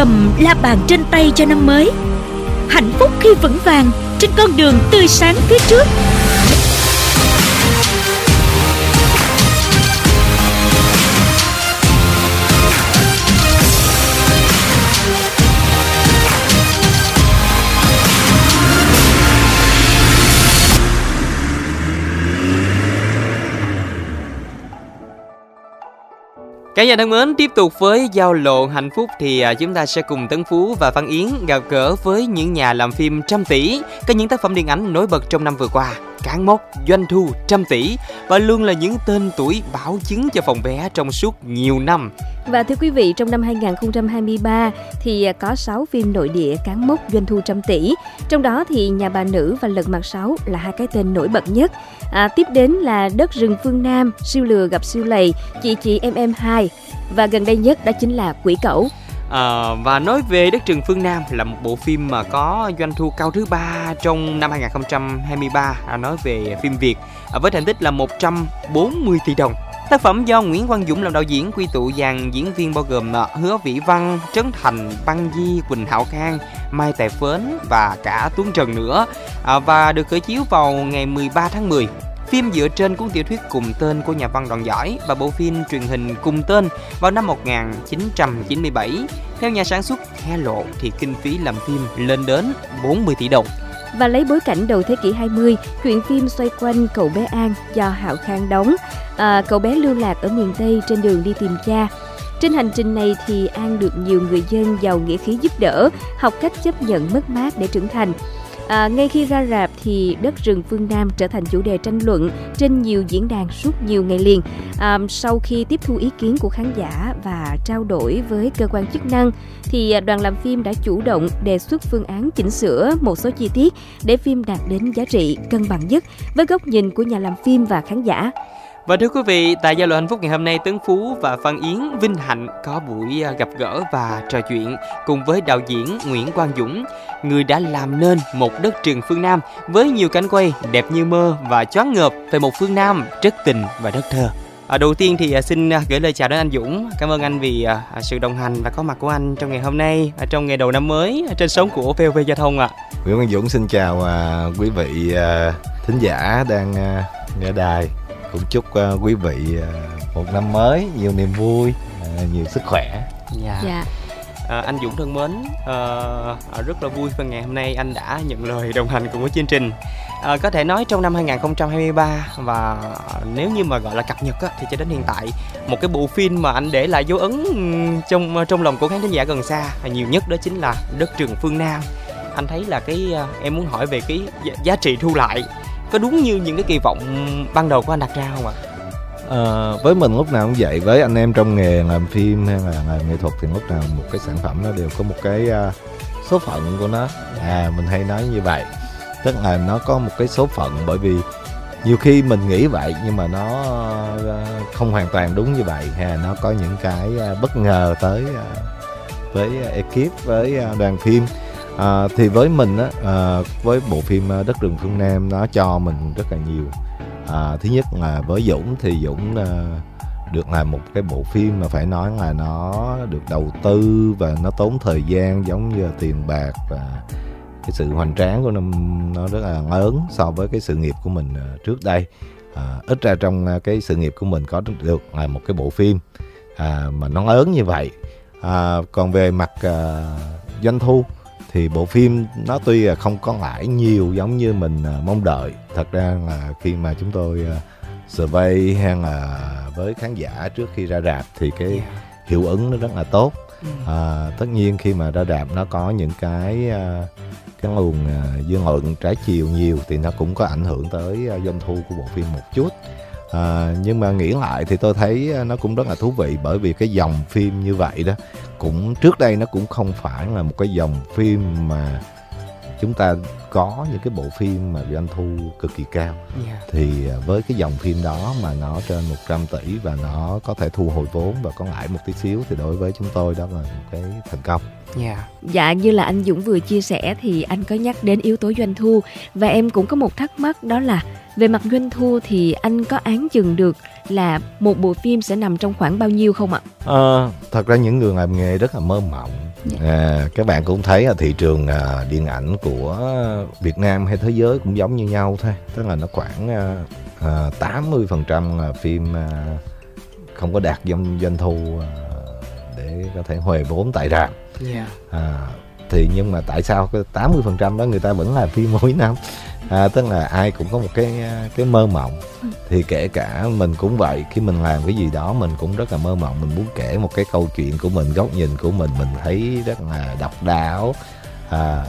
cầm la bàn trên tay cho năm mới. Hạnh phúc khi vững vàng trên con đường tươi sáng phía trước. Cả nhà thân mến, tiếp tục với giao lộ hạnh phúc thì à, chúng ta sẽ cùng Tấn Phú và Văn Yến gặp gỡ với những nhà làm phim trăm tỷ, có những tác phẩm điện ảnh nổi bật trong năm vừa qua cán mốc doanh thu trăm tỷ và luôn là những tên tuổi bảo chứng cho phòng vé trong suốt nhiều năm. Và thưa quý vị, trong năm 2023 thì à, có 6 phim nội địa cán mốc doanh thu trăm tỷ. Trong đó thì Nhà bà nữ và Lật mặt 6 là hai cái tên nổi bật nhất. À, tiếp đến là Đất rừng phương Nam, Siêu lừa gặp siêu lầy, Chị chị em em 2 và gần đây nhất đó chính là Quỷ cẩu. À, và nói về Đất Trường Phương Nam là một bộ phim mà có doanh thu cao thứ ba trong năm 2023 à, nói về phim Việt à, với thành tích là 140 tỷ đồng. Tác phẩm do Nguyễn Quang Dũng làm đạo diễn quy tụ dàn diễn viên bao gồm à, Hứa Vĩ Văn, Trấn Thành, Băng Di, Quỳnh Hạo Khang, Mai Tài Phến và cả Tuấn Trần nữa à, và được khởi chiếu vào ngày 13 tháng 10 Phim dựa trên cuốn tiểu thuyết cùng tên của nhà văn Đoàn Giỏi và bộ phim truyền hình cùng tên vào năm 1997. Theo nhà sản xuất He Lộ thì kinh phí làm phim lên đến 40 tỷ đồng. Và lấy bối cảnh đầu thế kỷ 20, chuyện phim xoay quanh cậu bé An do Hạo Khang đóng. À, cậu bé lưu lạc ở miền Tây trên đường đi tìm cha. Trên hành trình này thì An được nhiều người dân giàu nghĩa khí giúp đỡ, học cách chấp nhận mất mát để trưởng thành. À, ngay khi ra rạp thì đất rừng phương Nam trở thành chủ đề tranh luận trên nhiều diễn đàn suốt nhiều ngày liền. À, sau khi tiếp thu ý kiến của khán giả và trao đổi với cơ quan chức năng thì à, đoàn làm phim đã chủ động đề xuất phương án chỉnh sửa một số chi tiết để phim đạt đến giá trị cân bằng nhất với góc nhìn của nhà làm phim và khán giả. Và thưa quý vị, tại Giao lộ Hạnh Phúc ngày hôm nay, Tấn Phú và Phan Yến vinh hạnh có buổi à, gặp gỡ và trò chuyện cùng với đạo diễn Nguyễn Quang Dũng, người đã làm nên một đất trường phương Nam với nhiều cảnh quay đẹp như mơ và choáng ngợp về một phương Nam rất tình và đất thơ. À, đầu tiên thì à, xin à, gửi lời chào đến anh Dũng. Cảm ơn anh vì sự đồng hành và có mặt của anh trong ngày hôm nay trong ngày đầu năm mới trên sóng của VOV Giao thông ạ. À. Nguyễn Quang Dũng xin chào quý vị thính giả đang nghe đài cũng chúc uh, quý vị uh, một năm mới nhiều niềm vui uh, nhiều sức khỏe dạ dạ À, anh Dũng thân mến, à, rất là vui và ngày hôm nay anh đã nhận lời đồng hành cùng với chương trình. À, có thể nói trong năm 2023 và nếu như mà gọi là cập nhật á, thì cho đến hiện tại một cái bộ phim mà anh để lại dấu ấn trong trong lòng của khán thính giả gần xa nhiều nhất đó chính là Đất Trường Phương Nam. Anh thấy là cái em muốn hỏi về cái giá trị thu lại có đúng như những cái kỳ vọng ban đầu của anh đặt ra không ạ? À, với mình lúc nào cũng vậy. Với anh em trong nghề làm phim hay là làm nghệ thuật thì lúc nào một cái sản phẩm nó đều có một cái uh, số phận của nó. À mình hay nói như vậy. Tức là nó có một cái số phận bởi vì nhiều khi mình nghĩ vậy nhưng mà nó uh, không hoàn toàn đúng như vậy. Ha nó có những cái uh, bất ngờ tới uh, với ekip với đoàn phim à, thì với mình á à, với bộ phim à, đất rừng phương nam nó cho mình rất là nhiều. À, thứ nhất là với dũng thì dũng à, được làm một cái bộ phim mà phải nói là nó được đầu tư và nó tốn thời gian giống như là tiền bạc và cái sự hoành tráng của nó nó rất là lớn so với cái sự nghiệp của mình à, trước đây. À, ít ra trong à, cái sự nghiệp của mình có được là một cái bộ phim à, mà nó lớn như vậy. À, còn về mặt à, doanh thu thì bộ phim nó tuy là không có lãi nhiều giống như mình à, mong đợi. Thật ra là khi mà chúng tôi uh, survey hay là với khán giả trước khi ra rạp thì cái hiệu ứng nó rất là tốt. Ừ. à, tất nhiên khi mà ra rạp nó có những cái uh, cái nguồn dư luận trái chiều nhiều thì nó cũng có ảnh hưởng tới doanh thu của bộ phim một chút à, nhưng mà nghĩ lại thì tôi thấy nó cũng rất là thú vị bởi vì cái dòng phim như vậy đó cũng trước đây nó cũng không phải là một cái dòng phim mà chúng ta có những cái bộ phim mà doanh thu cực kỳ cao yeah. Dạ. thì à, với cái dòng phim đó mà nó trên 100 tỷ và nó có thể thu hồi vốn và có lãi một tí xíu thì đối với chúng tôi đó là một cái thành công Dạ. Dạ như là anh Dũng vừa chia sẻ thì anh có nhắc đến yếu tố doanh thu và em cũng có một thắc mắc đó là về mặt doanh thu thì anh có án chừng được là một bộ phim sẽ nằm trong khoảng bao nhiêu không ạ? Ờ, thật ra những người làm nghề rất là mơ mộng. À, các bạn cũng thấy là thị trường à, điện ảnh của Việt Nam hay thế giới cũng giống như nhau thôi. Tức là nó khoảng à, à, 80% là phim à, không có đạt doanh doanh thu à, để có thể huề vốn tại rạp. Dạ. À, thì nhưng mà tại sao cái 80% đó người ta vẫn làm phim mỗi năm? À, tức là ai cũng có một cái cái mơ mộng. Thì kể cả mình cũng vậy khi mình làm cái gì đó mình cũng rất là mơ mộng mình muốn kể một cái câu chuyện của mình góc nhìn của mình mình thấy rất là độc đáo. À,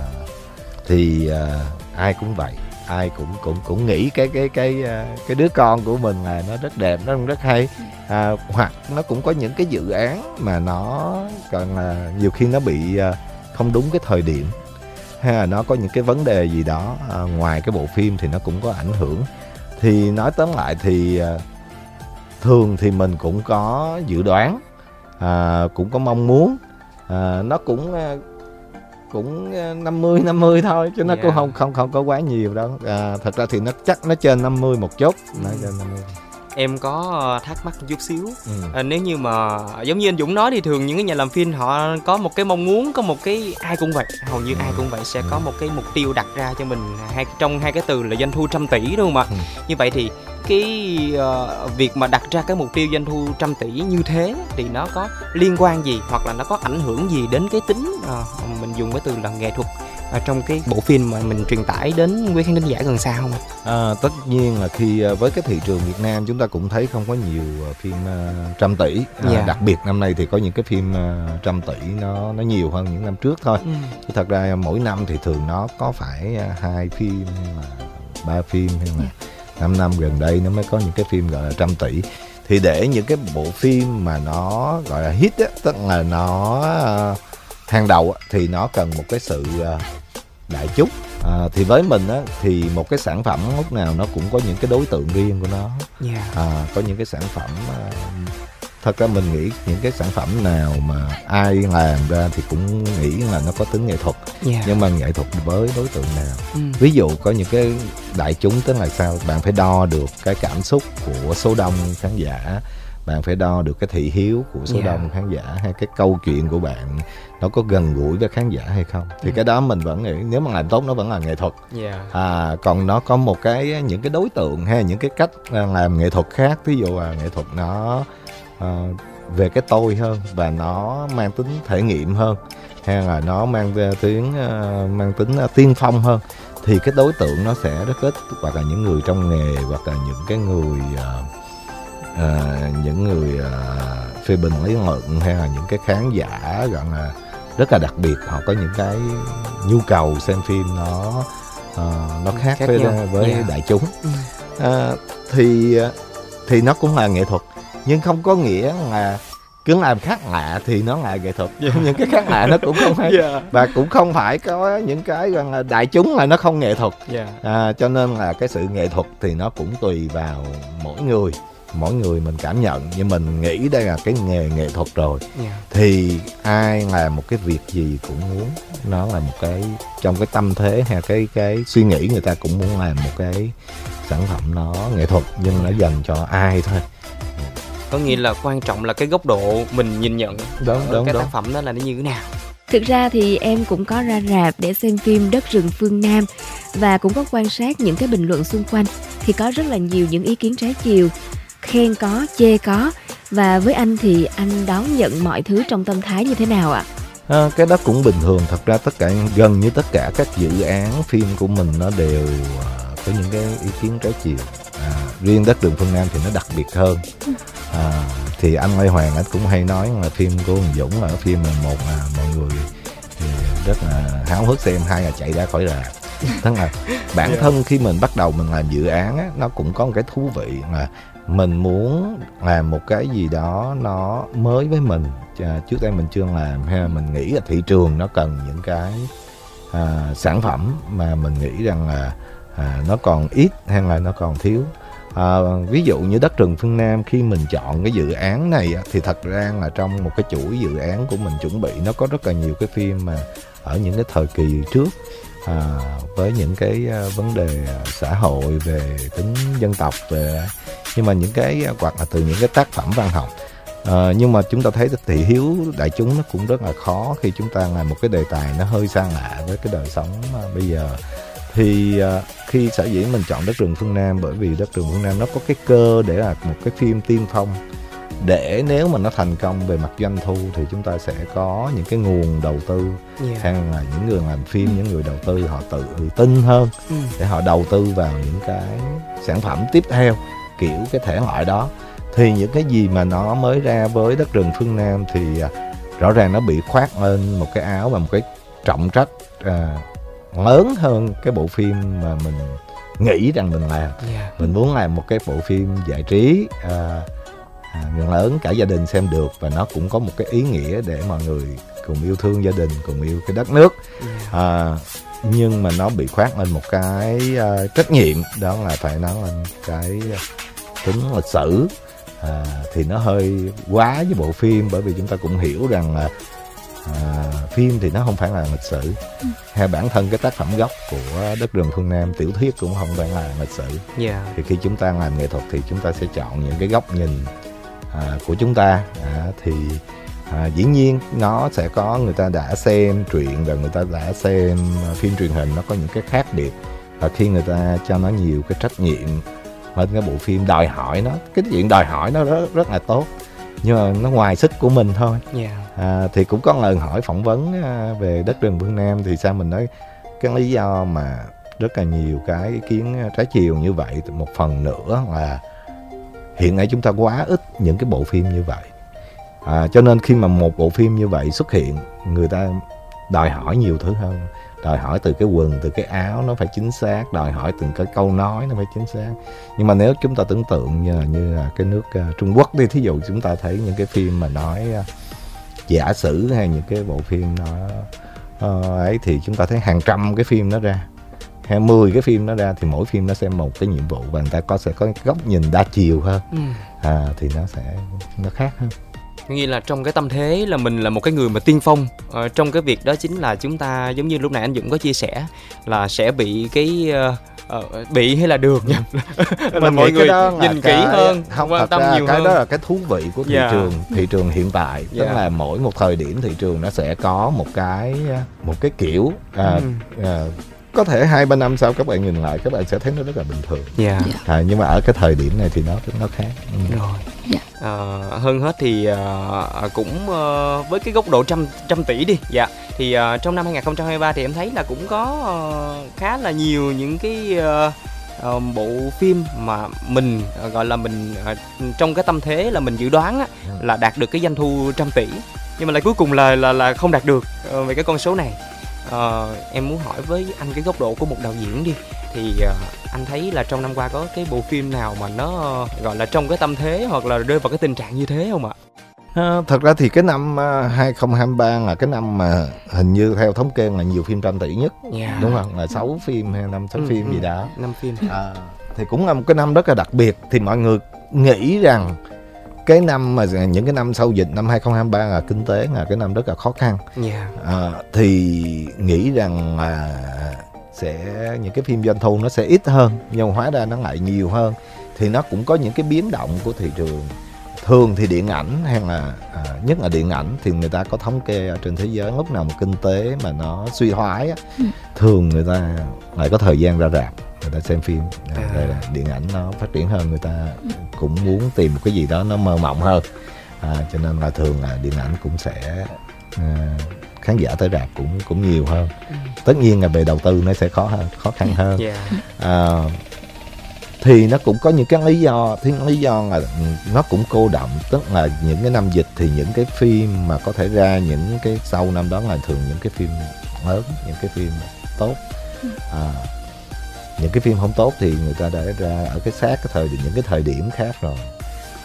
thì à, ai cũng vậy ai cũng cũng cũng nghĩ cái cái cái ờ, cái đứa con của mình là nó rất đẹp nó rất hay. À, hoặc nó cũng có những cái dự án mà nó còn là nhiều khi nó bị ờ, không đúng cái thời điểm hay là nó có những cái vấn đề gì đó à, ngoài cái bộ phim thì nó cũng có ảnh hưởng. Thì nói tóm lại thì à, thường thì mình cũng có dự đoán à, cũng có mong muốn à, nó cũng cũng 50 50 thôi chứ nó Dạ. cũng không không không có quá nhiều đâu. À, thật ra thì nó chắc nó trên 50 một chút. Nó trên 50 Em có ờ, thắc mắc chút xíu ừ. à, Nếu như mà giống như anh Dũng nói thì thường những cái nhà làm phim họ có một cái mong muốn Có một cái ai cũng vậy Hầu như ai cũng vậy sẽ có một cái mục tiêu đặt ra cho mình hai Trong hai cái từ là doanh thu trăm tỷ đúng không ạ Ừ. Như vậy thì cái ờ, việc mà đặt ra cái mục tiêu doanh thu trăm tỷ như thế thì nó có liên quan gì hoặc là nó có ảnh hưởng gì đến cái tính ờ, mình dùng cái từ là nghệ thuật ở trong cái bộ phim mà mình truyền tải đến quý khán thính giả gần xa không ạ? À, tất nhiên là khi à, với cái thị trường Việt Nam chúng ta cũng thấy không có nhiều à, phim à, trăm tỷ. À, Dạ. đặc biệt năm nay thì có những cái phim trăm tỷ nó nó nhiều hơn những năm trước thôi. Chứ thật ra mỗi năm thì thường nó có phải hai phim hay là ba phim hay là năm năm gần đây nó mới có những cái phim gọi là trăm tỷ. Thì để những cái bộ phim mà nó gọi là hit á tức là nó hàng đầu thì nó cần một cái sự à, đại chúng à, thì với mình á thì một cái sản phẩm lúc nào nó cũng có những cái đối tượng riêng của nó Dạ. à, có những cái sản phẩm à, thật ra mình nghĩ những cái sản phẩm nào mà ai làm ra thì cũng nghĩ là nó có tính nghệ thuật Dạ. nhưng mà nghệ thuật với đối tượng nào Ừ. ví dụ có những cái đại chúng tức là sao bạn phải đo được cái cảm xúc của số đông khán giả bạn phải đo được cái thị hiếu của số Dạ. đông khán giả hay cái câu chuyện của bạn nó có gần gũi với khán giả hay không thì Ừ. cái đó mình vẫn nghĩ nếu mà làm tốt nó vẫn là nghệ thuật Dạ. à còn nó có một cái những cái đối tượng hay những cái cách à, làm nghệ thuật khác ví dụ là nghệ thuật nó à, về cái tôi hơn và nó mang tính thể nghiệm hơn hay là nó mang tiếng à, mang tính à, tiên phong hơn thì cái đối tượng nó sẽ rất ít hoặc là những người trong nghề hoặc là những cái người à, à, những người à, phê bình lý luận hay là những cái khán giả gọi là rất là đặc biệt họ có những cái nhu cầu xem phim nó à, nó khác, Khác với nhau. với Dạ. đại chúng Ừ. à, thì thì nó cũng là nghệ thuật nhưng không có nghĩa là cứ làm khác lạ thì nó là nghệ thuật những cái khác lạ nó cũng không hay Dạ. và cũng không phải có những cái gọi là đại chúng là nó không nghệ thuật Dạ. à, cho nên là cái sự nghệ thuật thì nó cũng tùy vào mỗi người mỗi người mình cảm nhận nhưng mình nghĩ đây là cái nghề nghệ thuật rồi. Dạ. thì ai làm một cái việc gì cũng muốn nó là một cái trong cái tâm thế hay cái cái suy nghĩ người ta cũng muốn làm một cái sản phẩm nó nghệ thuật nhưng nó dành cho ai thôi. Có nghĩa là quan trọng là cái góc độ mình nhìn nhận đúng đúng cái đúng tác phẩm đó là nó như thế nào. Thực ra thì em cũng có ra rạp để xem phim Đất rừng phương Nam và cũng có quan sát những cái bình luận xung quanh. Thì có rất là nhiều những ý kiến trái chiều, khen có, chê có. Và với anh thì anh đón nhận mọi thứ trong tâm thái như thế nào ạ? À, cái đó cũng bình thường. Thật ra tất cả gần như tất cả các dự án phim của mình nó đều à, có những cái ý kiến trái chiều. À, riêng đất đường phương nam thì nó đặc biệt hơn. À, thì anh Lê Hoàng anh cũng hay nói là phim của Hùng Dũng là cái phim mà một là mọi người thì rất là háo hức xem hai là chạy ra khỏi rạp. Tức là bản thân khi mình bắt đầu mình làm dự án á, nó cũng có một cái thú vị là mình muốn làm một cái gì đó nó mới với mình. À, trước đây mình chưa làm hay là mình nghĩ là thị trường nó cần những cái à, sản phẩm mà mình nghĩ rằng là à, nó còn ít hay là nó còn thiếu. À, ví dụ như đất rừng phương nam khi mình chọn cái dự án này thì thật ra là trong một cái chuỗi dự án của mình chuẩn bị nó có rất là nhiều cái phim mà ở những cái thời kỳ trước à, với những cái à, vấn đề à, xã hội về tính dân tộc về nhưng mà những cái à, hoặc là từ những cái tác phẩm văn học. À, nhưng mà chúng ta thấy thị hiếu đại chúng nó cũng rất là khó khi chúng ta làm một cái đề tài nó hơi xa lạ với cái đời sống bây giờ. Thì khi sở dĩ mình chọn đất rừng phương Nam bởi vì đất rừng phương Nam nó có cái cơ để là một cái phim tiên phong để nếu mà nó thành công về mặt doanh thu thì chúng ta sẽ có những cái nguồn đầu tư yeah. hay là những người làm phim những người đầu tư họ tự tin hơn ừ. để họ đầu tư vào những cái sản phẩm tiếp theo kiểu cái thể loại đó thì những cái gì mà nó mới ra với đất rừng phương Nam thì uh, rõ ràng nó bị khoác lên một cái áo và một cái trọng trách uh, lớn hơn cái bộ phim mà mình nghĩ rằng mình làm yeah. Mình muốn làm một cái bộ phim giải trí à, à, người lớn cả gia đình xem được và nó cũng có một cái ý nghĩa để mọi người cùng yêu thương gia đình cùng yêu cái đất nước. Dạ. à, nhưng mà nó bị khoác lên một cái uh, trách nhiệm đó là phải nói lên cái tính lịch sử à, thì nó hơi quá với bộ phim bởi vì chúng ta cũng hiểu rằng là à, phim thì nó không phải là lịch sử ừ. hay bản thân cái tác phẩm gốc của đất rừng phương nam tiểu thuyết cũng không phải là lịch sử yeah. Dạ. thì khi chúng ta làm nghệ thuật thì chúng ta sẽ chọn những cái góc nhìn à, của chúng ta à, thì à, dĩ nhiên nó sẽ có người ta đã xem truyện và người ta đã xem phim truyền hình nó có những cái khác biệt và khi người ta cho nó nhiều cái trách nhiệm lên cái bộ phim đòi hỏi nó cái chuyện đòi hỏi nó rất rất là tốt nhưng mà nó ngoài sức của mình thôi yeah. Dạ. à, thì cũng có lần hỏi phỏng vấn à, về đất rừng phương nam thì sao mình nói cái lý do mà rất là nhiều cái ý kiến trái chiều như vậy một phần nữa là hiện nay chúng ta quá ít những cái bộ phim như vậy. À, cho nên khi mà một bộ phim như vậy xuất hiện người ta đòi hỏi nhiều thứ hơn. Đòi hỏi từ cái quần từ cái áo nó phải chính xác đòi hỏi từng cái câu nói nó phải chính xác. Nhưng mà nếu chúng ta tưởng tượng như là, như là cái nước uh, Trung Quốc đi thí dụ chúng ta thấy những cái phim mà nói uh, giả sử hay những cái bộ phim nó uh, ấy thì chúng ta thấy hàng trăm cái phim nó ra hay 10 cái phim nó ra thì mỗi phim nó sẽ một cái nhiệm vụ và người ta có sẽ có cái góc nhìn đa chiều hơn ừ. à, thì nó sẽ nó khác hơn nghĩa là trong cái tâm thế là mình là một cái người mà tiên phong ờ, trong cái việc đó chính là chúng ta giống như lúc nãy anh Dũng có chia sẻ là sẽ bị cái uh, uh, bị hay là được nhỉ là mọi người nhìn kỹ hơn không quan tâm nhiều cái hơn. đó là cái thú vị của thị yeah. Dạ. trường thị trường hiện tại yeah. tức dạ. là mỗi một thời điểm thị trường nó sẽ có một cái một cái kiểu uh, ừ. uh, có thể hai ba năm sau các bạn nhìn lại các bạn sẽ thấy nó rất là bình thường yeah. Dạ. à, nhưng mà ở cái thời điểm này thì nó nó khác ừ. rồi yeah. à, hơn hết thì à, cũng à, với cái góc độ trăm trăm tỷ đi dạ thì à, trong năm 2023 thì em thấy là cũng có à, khá là nhiều những cái à, à, bộ phim mà mình à, gọi là mình à, trong cái tâm thế là mình dự đoán á, ừ. là đạt được cái doanh thu trăm tỷ nhưng mà lại cuối cùng là là là không đạt được uh, về cái con số này uh, em muốn hỏi với anh cái góc độ của một đạo diễn đi thì uh, anh thấy là trong năm qua có cái bộ phim nào mà nó uh, gọi là trong cái tâm thế hoặc là rơi vào cái tình trạng như thế không ạ? À, thật ra thì cái năm uh, 2023 là cái năm mà hình như theo thống kê là nhiều phim trăm tỷ nhất yeah. Dạ. đúng không là 6 phim hay năm sáu ừ, phim ừ. gì đó năm phim à, thì cũng là một cái năm rất là đặc biệt thì mọi người nghĩ rằng cái năm mà những cái năm sau dịch năm 2023 là kinh tế là cái năm rất là khó khăn yeah. Dạ. à, thì nghĩ rằng là sẽ những cái phim doanh thu nó sẽ ít hơn nhưng hóa ra nó lại nhiều hơn thì nó cũng có những cái biến động của thị trường thường thì điện ảnh hay là à, nhất là điện ảnh thì người ta có thống kê ở trên thế giới lúc nào một kinh tế mà nó suy thoái á, ừ. thường người ta lại có thời gian ra rạp người ta xem phim à. là điện ảnh nó phát triển hơn người ta cũng muốn tìm một cái gì đó nó mơ mộng hơn à, cho nên là thường là điện ảnh cũng sẽ à, khán giả tới rạp cũng cũng nhiều hơn ừ. tất nhiên là về đầu tư nó sẽ khó hơn khó khăn hơn yeah. à, thì nó cũng có những cái lý do thì lý do là nó cũng cô động tức là những cái năm dịch thì những cái phim mà có thể ra những cái sau năm đó là thường những cái phim lớn những cái phim tốt ừ. à, những cái phim không tốt thì người ta đã ra ở cái sát cái thời điểm những cái thời điểm khác rồi.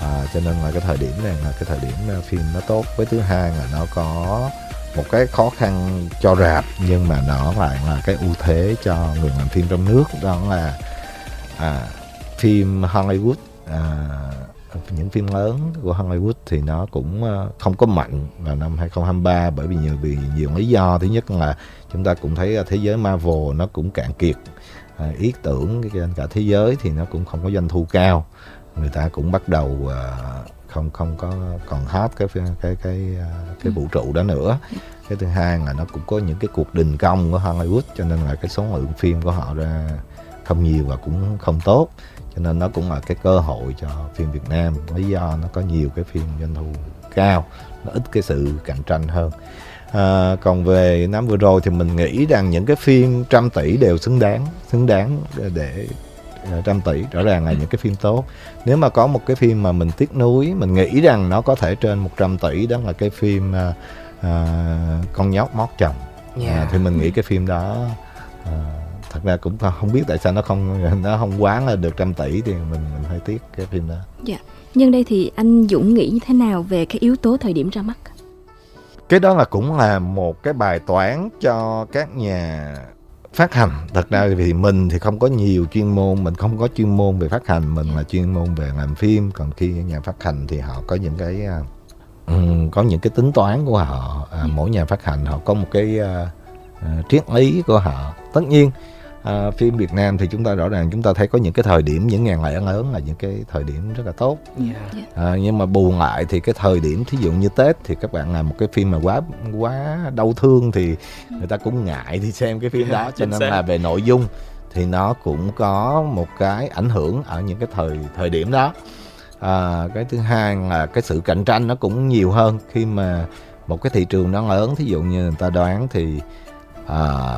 À, cho nên là cái thời điểm này là cái thời điểm à, phim nó tốt. Với thứ hai là nó có một cái khó khăn cho rạp nhưng mà nó lại là cái ưu thế cho người làm phim trong nước. Đó là à, phim Hollywood à, những phim lớn của Hollywood thì nó cũng à, không có mạnh vào năm 2023 bởi vì nhiều vì nhiều lý do. Thứ nhất là chúng ta cũng thấy à, thế giới Marvel nó cũng cạn kiệt à, ý tưởng trên cả thế giới thì nó cũng không có doanh thu cao. Người ta cũng bắt đầu à, không không có còn hot cái cái cái cái, à, cái vũ trụ đó nữa. Cái thứ hai là nó cũng có những cái cuộc đình công của Hollywood cho nên là cái số lượng phim của họ ra không nhiều và cũng không tốt. Cho nên nó cũng là cái cơ hội cho phim Việt Nam. Lý do nó có nhiều cái phim doanh thu cao nó ít cái sự cạnh tranh hơn à, còn về năm vừa rồi thì mình nghĩ rằng những cái phim trăm tỷ đều xứng đáng xứng đáng để à, trăm tỷ rõ ràng là những cái phim tốt nếu mà có một cái phim mà mình tiếc nuối mình nghĩ rằng nó có thể trên 100 tỷ đó là cái phim à, à, con nhóc mót chồng yeah. à, thì mình nghĩ cái phim đó à, thật ra cũng không biết tại sao nó không nó không quán là được trăm tỷ thì mình mình hơi tiếc cái phim đó. Dạ. Nhưng đây thì anh Dũng nghĩ như thế nào về cái yếu tố thời điểm ra mắt? Cái đó là cũng là một cái bài toán cho các nhà phát hành. Thật ra thì mình thì không có nhiều chuyên môn mình không có chuyên môn về phát hành mình là chuyên môn về làm phim. Còn khi nhà phát hành thì họ có những cái um, có những cái tính toán của họ. À, mỗi nhà phát hành họ có một cái uh, triết lý của họ. Tất nhiên à, phim Việt Nam thì chúng ta rõ ràng chúng ta thấy có những cái thời điểm những ngàn lẻ lớn là những cái thời điểm rất là tốt. Yeah. à, nhưng mà bù lại thì cái thời điểm thí dụ như Tết thì các bạn làm một cái phim mà quá quá đau thương thì người ta cũng ngại đi xem cái phim đó cho nên là về nội dung thì nó cũng có một cái ảnh hưởng ở những cái thời thời điểm đó. À, cái thứ hai là cái sự cạnh tranh nó cũng nhiều hơn khi mà một cái thị trường nó lớn thí dụ như người ta đoán thì à,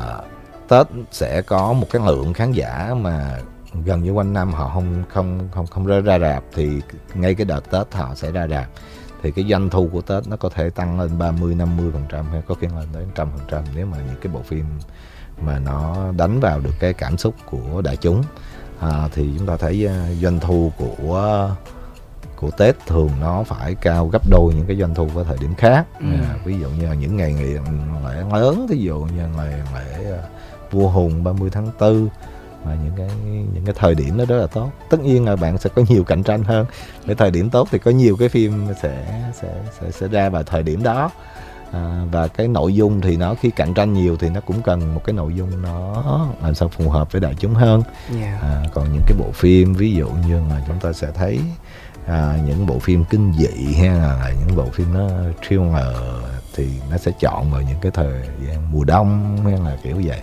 Tết sẽ có một cái lượng khán giả mà gần như quanh năm họ không không không không ra, ra rạp thì ngay cái đợt Tết họ sẽ ra rạp. Thì cái doanh thu của Tết nó có thể tăng lên 30 50 phần trăm hay có khi lên đến trăm phần trăm nếu mà những cái bộ phim mà nó đánh vào được cái cảm xúc của đại chúng. À, thì chúng ta thấy uh, doanh thu của của Tết thường nó phải cao gấp đôi những cái doanh thu của thời điểm khác. Ừ. à, ví dụ như là những ngày nghỉ lễ lớn ví dụ như ngày lễ uh, vua hùng 30 tháng 4 và những cái những cái thời điểm đó rất là tốt. Tất nhiên là bạn sẽ có nhiều cạnh tranh hơn. Để thời điểm tốt thì có nhiều cái phim sẽ sẽ sẽ, sẽ ra vào thời điểm đó. À, và cái nội dung thì nó khi cạnh tranh nhiều thì nó cũng cần một cái nội dung nó làm sao phù hợp với đại chúng hơn. Yeah. à, còn những cái bộ phim ví dụ như là chúng ta sẽ thấy à, những bộ phim kinh dị hay là những bộ phim nó thriller thì nó sẽ chọn vào những cái thời gian mùa đông hay là kiểu vậy